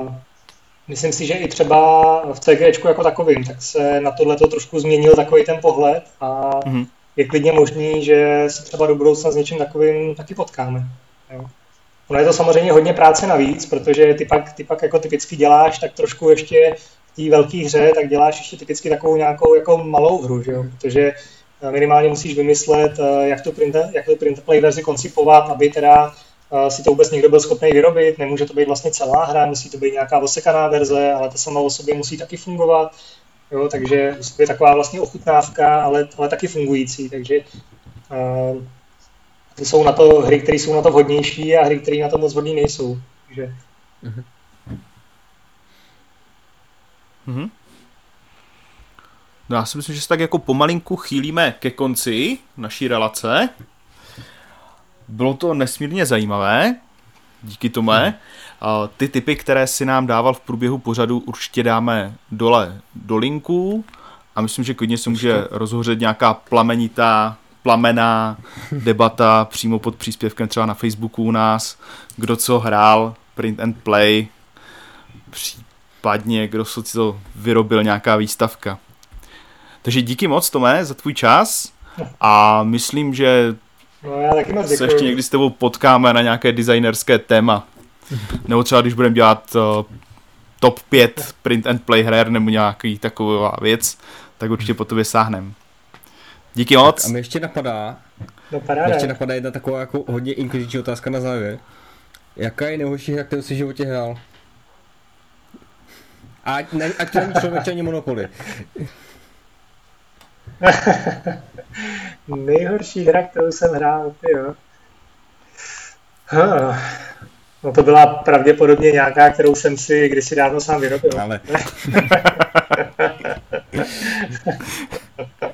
myslím si, že i třeba v CG jako takovým, tak se na tohle to trošku změnil takový ten pohled a mm-hmm. je klidně možný, že se třeba do budoucna s něčím takovým taky potkáme. Jo. Ono je to samozřejmě hodně práce navíc, protože ty pak, ty pak jako typicky děláš tak trošku ještě v té velké hře, tak děláš ještě typicky takovou nějakou jako malou hru, že jo? protože eh, minimálně musíš vymyslet, eh, jak to print, jak to print play verzi koncipovat, aby teda si to vůbec někdo byl schopný vyrobit, nemůže to být vlastně celá hra, musí to být nějaká osekaná verze, ale ta sama o sobě musí taky fungovat, jo, takže být taková vlastně ochutnávka, ale, ale taky fungující, takže jsou na to hry, které jsou na to vhodnější a hry, které na to moc vhodné nejsou. Takže... Mm-hmm. No já si myslím, že se tak jako pomalinku chýlíme ke konci naší relace. Bylo to nesmírně zajímavé, díky tomu. Hmm. Ty typy, které si nám dával v průběhu pořadu, určitě dáme dole do linku a myslím, že klidně se může rozhořet nějaká plamenitá, plamená debata přímo pod příspěvkem třeba na Facebooku u nás, kdo co hrál, print and play, případně kdo si to vyrobil nějaká výstavka. Takže díky moc, Tome, za tvůj čas a myslím, že no, já taky moc se ještě někdy s tebou potkáme na nějaké designerské téma. Nebo třeba když budeme dělat uh, top 5 print and play her nebo nějaký taková věc, tak určitě po tobě sáhnem. Díky moc. Tak a mi ještě napadá, No mě ještě napadá jedna taková jako hodně inkviziční otázka na závěr. Jaká je nejhorší hra, kterou jsi v životě hrál? Ať, ne, ať to není člověk ani Monopoly. Nejhorší hra, kterou jsem hrál, ty jo. Huh. No to byla pravděpodobně nějaká, kterou jsem si kdysi dávno sám vyrobil. Ale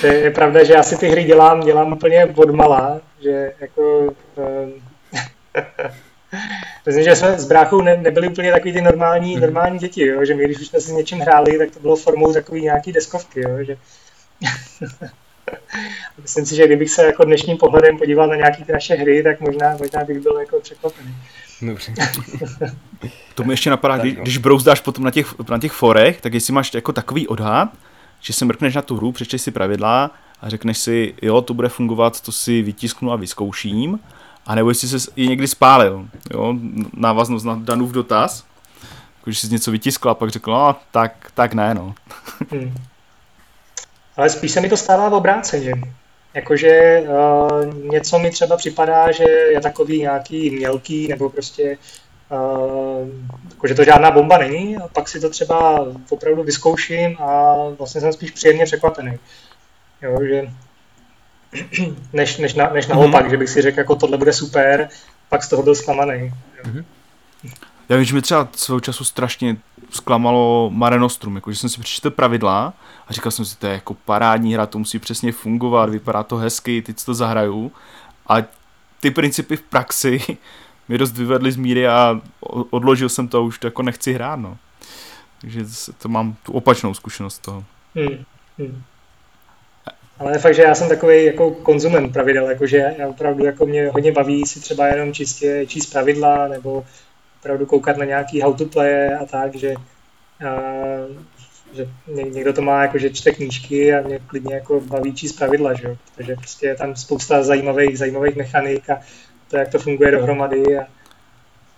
To je, je pravda, že já si ty hry dělám, dělám úplně od malá, že jako... Um, Myslím, že jsme s bráchou ne, nebyli úplně takový ty normální, Mhm. normální děti, jo? že my, když už jsme si s něčím hráli, tak to bylo formou takový nějaký deskovky, jo? že Myslím si, že kdybych se jako dnešním pohledem podíval na nějaké ty naše hry, tak možná, možná bych byl jako překvapený. dobře. To mi ještě napadá, Tak když, když brouzdáš potom na těch, na těch forech, tak jestli máš jako takový odhad, že se mrkneš na tu hru, přečteš si pravidla a řekneš si, jo, to bude fungovat, to si vytisknu a vyzkouším, a nebo jestli se i někdy spálil, jo, návaznost na Danův dotaz, jako, že jsi něco vytiskl a pak řekl, no, tak, tak ne, no. Hmm. Ale spíš se mi to stává v obráceně. Jakože uh, něco mi třeba připadá, že je takový nějaký mělký, nebo prostě jakože to žádná bomba není, a pak si to třeba opravdu vyzkouším a vlastně jsem spíš příjemně překvapený. Jo, že než, než, na, než naopak, mm-hmm. že bych si řekl, jako tohle bude super, pak z toho byl zklamaný. Já vím, že mi třeba svého času strašně zklamalo Mare Nostrum, jako, že jsem si přečetl pravidla a říkal jsem si, to je jako parádní hra, to musí přesně fungovat, vypadá to hezky, teď to zahraju. A ty principy v praxi mi dost vyvedly z míry a odložil jsem to a už to jako nechci hrát, no. Takže to mám tu opačnou zkušenost toho. Hmm. Hmm. Ale fakt, že já jsem takový jako konzument pravidel, jakože já opravdu jako mě hodně baví si třeba jenom čistě číst pravidla nebo opravdu koukat na nějaký how to play a tak, že, a, že ně- někdo to má jako, že čte knížky a mě klidně jako baví číst pravidla, že jo? protože prostě je tam spousta zajímavých, zajímavých mechanik a to, jak to funguje dohromady a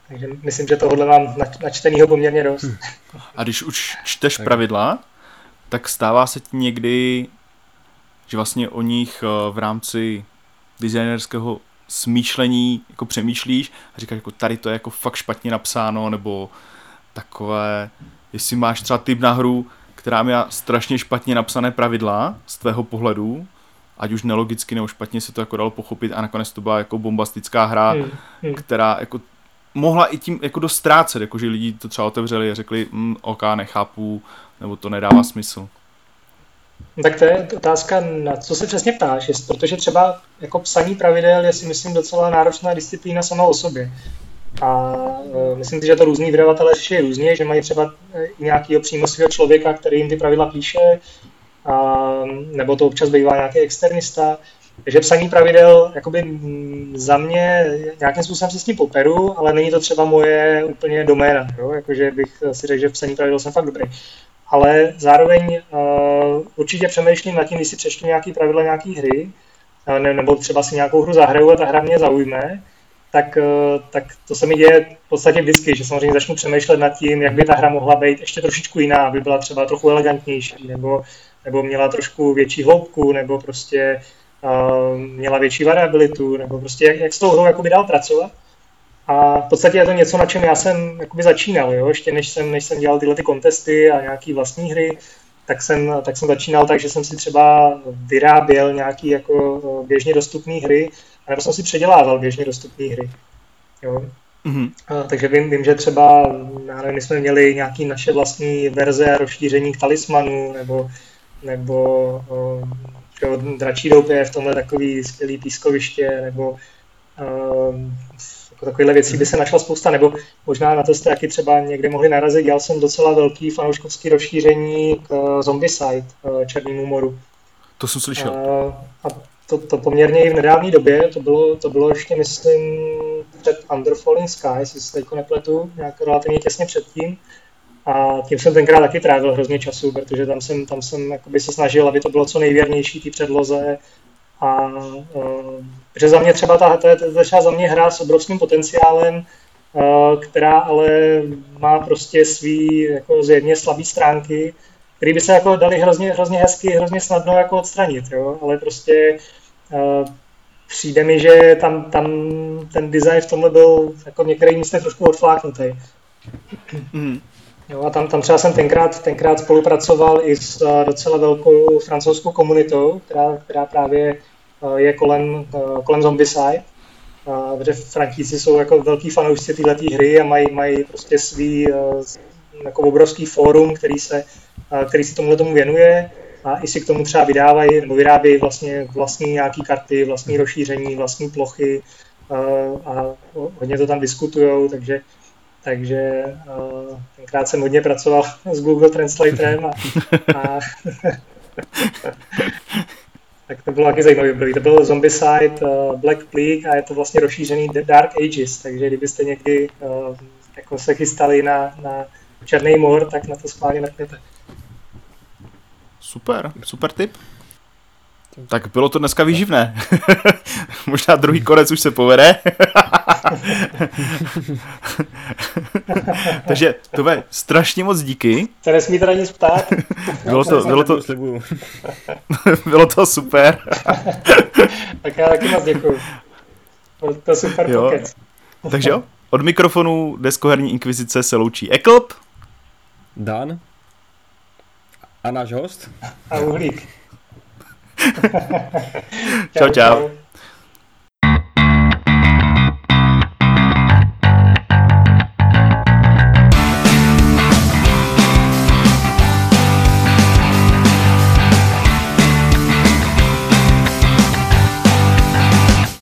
takže myslím, že tohle mám nač- načtenýho poměrně dost. A když už čteš pravidla, tak stává se ti někdy, že vlastně o nich eh, v rámci designerského smýšlení jako přemýšlíš a říkáš, jako tady to je jako fakt špatně napsáno, nebo takové, jestli máš třeba typ na hru, která má strašně špatně napsané pravidla z tvého pohledu, ať už nelogicky nebo špatně se to jako dalo pochopit a nakonec to byla jako bombastická hra, Hmm, hmm. která jako mohla i tím jako dost ztrácet, jako že lidi to třeba otevřeli a řekli, mm, ok, nechápu, nebo to nedává smysl. Tak to je otázka, na co se přesně ptáš, jest, protože třeba jako psaní pravidel je si myslím docela náročná disciplína sama o sobě. A e, myslím si, že to různý vydavatelé řeší různě, že mají třeba e, nějakého přímo svého člověka, který jim ty pravidla píše, a, nebo to občas bývá nějaký externista. Takže psaní pravidel jakoby za mě nějakým způsobem se s tím poperu, ale není to třeba moje úplně doména, jo? Jakože bych si řekl, že v psaní pravidel jsem fakt dobrý ale zároveň uh, určitě přemýšlím nad tím, když si přečtu nějaký pravidla nějaký hry, uh, ne, nebo třeba si nějakou hru zahraju a ta hra mě zaujme, tak, uh, tak to se mi děje v podstatě vždycky, že samozřejmě začnu přemýšlet nad tím, jak by ta hra mohla být ještě trošičku jiná, aby byla třeba trochu elegantnější, nebo, nebo měla trošku větší hloubku, nebo prostě uh, měla větší variabilitu, nebo prostě jak, jak s tou hrou jakoby dál pracovat. A v podstatě je to něco, na čem já jsem jakoby začínal, jo? ještě než jsem, než jsem dělal tyhle ty kontesty a nějaký vlastní hry, tak jsem, tak jsem začínal tak, že jsem si třeba vyráběl nějaký jako běžně dostupné hry, nebo jsem si předělával běžně dostupné hry. Jo. Mm-hmm. A, takže vím, vím, že třeba, já nevím, my jsme měli nějaké naše vlastní verze a rozšíření k talismanu, nebo, nebo jo, dračí doupě je v tomhle takový skvělý pískoviště, nebo o, jako takovýhle věcí by se našla spousta, nebo možná na to jste taky třeba někde mohli narazit. Dělal jsem docela velký fanouškovský rozšíření k Zombicide, Černému moru. To jsem slyšel. A, a to, to poměrně i v nedávné době, to bylo, to bylo ještě, myslím, před Under Falling Sky, jestli se teď nepletu, nějak relativně těsně předtím. A tím jsem tenkrát taky trávil hrozně času, protože tam jsem, tam jsem se snažil, aby to bylo co nejvěrnější té předloze. A uh, protože za mě třeba ta, to je, to je za mě hra s obrovským potenciálem, uh, která ale má prostě svý jako zjevně slabý stránky, které by se jako dali hrozně, hrozně hezky, hrozně snadno jako odstranit, jo? ale prostě uh, přijde mi, že tam, tam ten design v tomhle byl jako v některých místech trošku odfláknutý. Mm. Jo, a tam, tam třeba jsem tenkrát, tenkrát spolupracoval i s uh, docela velkou francouzskou komunitou, která, která právě uh, je kolem, uh, kolem Zombicide. Protože Frankíci jsou jako velký fanoušci této hry a mají, mají prostě svý jako obrovský fórum, který se, který se tomuhle tomu věnuje a i si k tomu třeba vydávají nebo vyrábějí vlastně vlastní nějaký karty, vlastní rozšíření, vlastní plochy a hodně to tam diskutují, takže takže uh, tenkrát jsem hodně pracoval s Google Translatorem a, a tak to bylo taky zajímavé období. To bylo Zombicide, uh, Black Plague a je to vlastně rozšířený Dark Ages, takže kdybyste někdy uh, jako se chystali na, na Černý mor, tak na to schválně mrkněte. Super, super tip. Tak bylo to dneska výživné. Možná druhý konec už se povede. Takže to bude strašně moc díky. Se nesmí teda nic ptát. bylo to, bylo to, bylo to super. tak já taky moc děkuju. To super jo. pokec. Takže jo, od mikrofonu Deskoherní inkvizice se loučí Eklop. Dan. A náš host? A uhlík. Čau, čau. čau.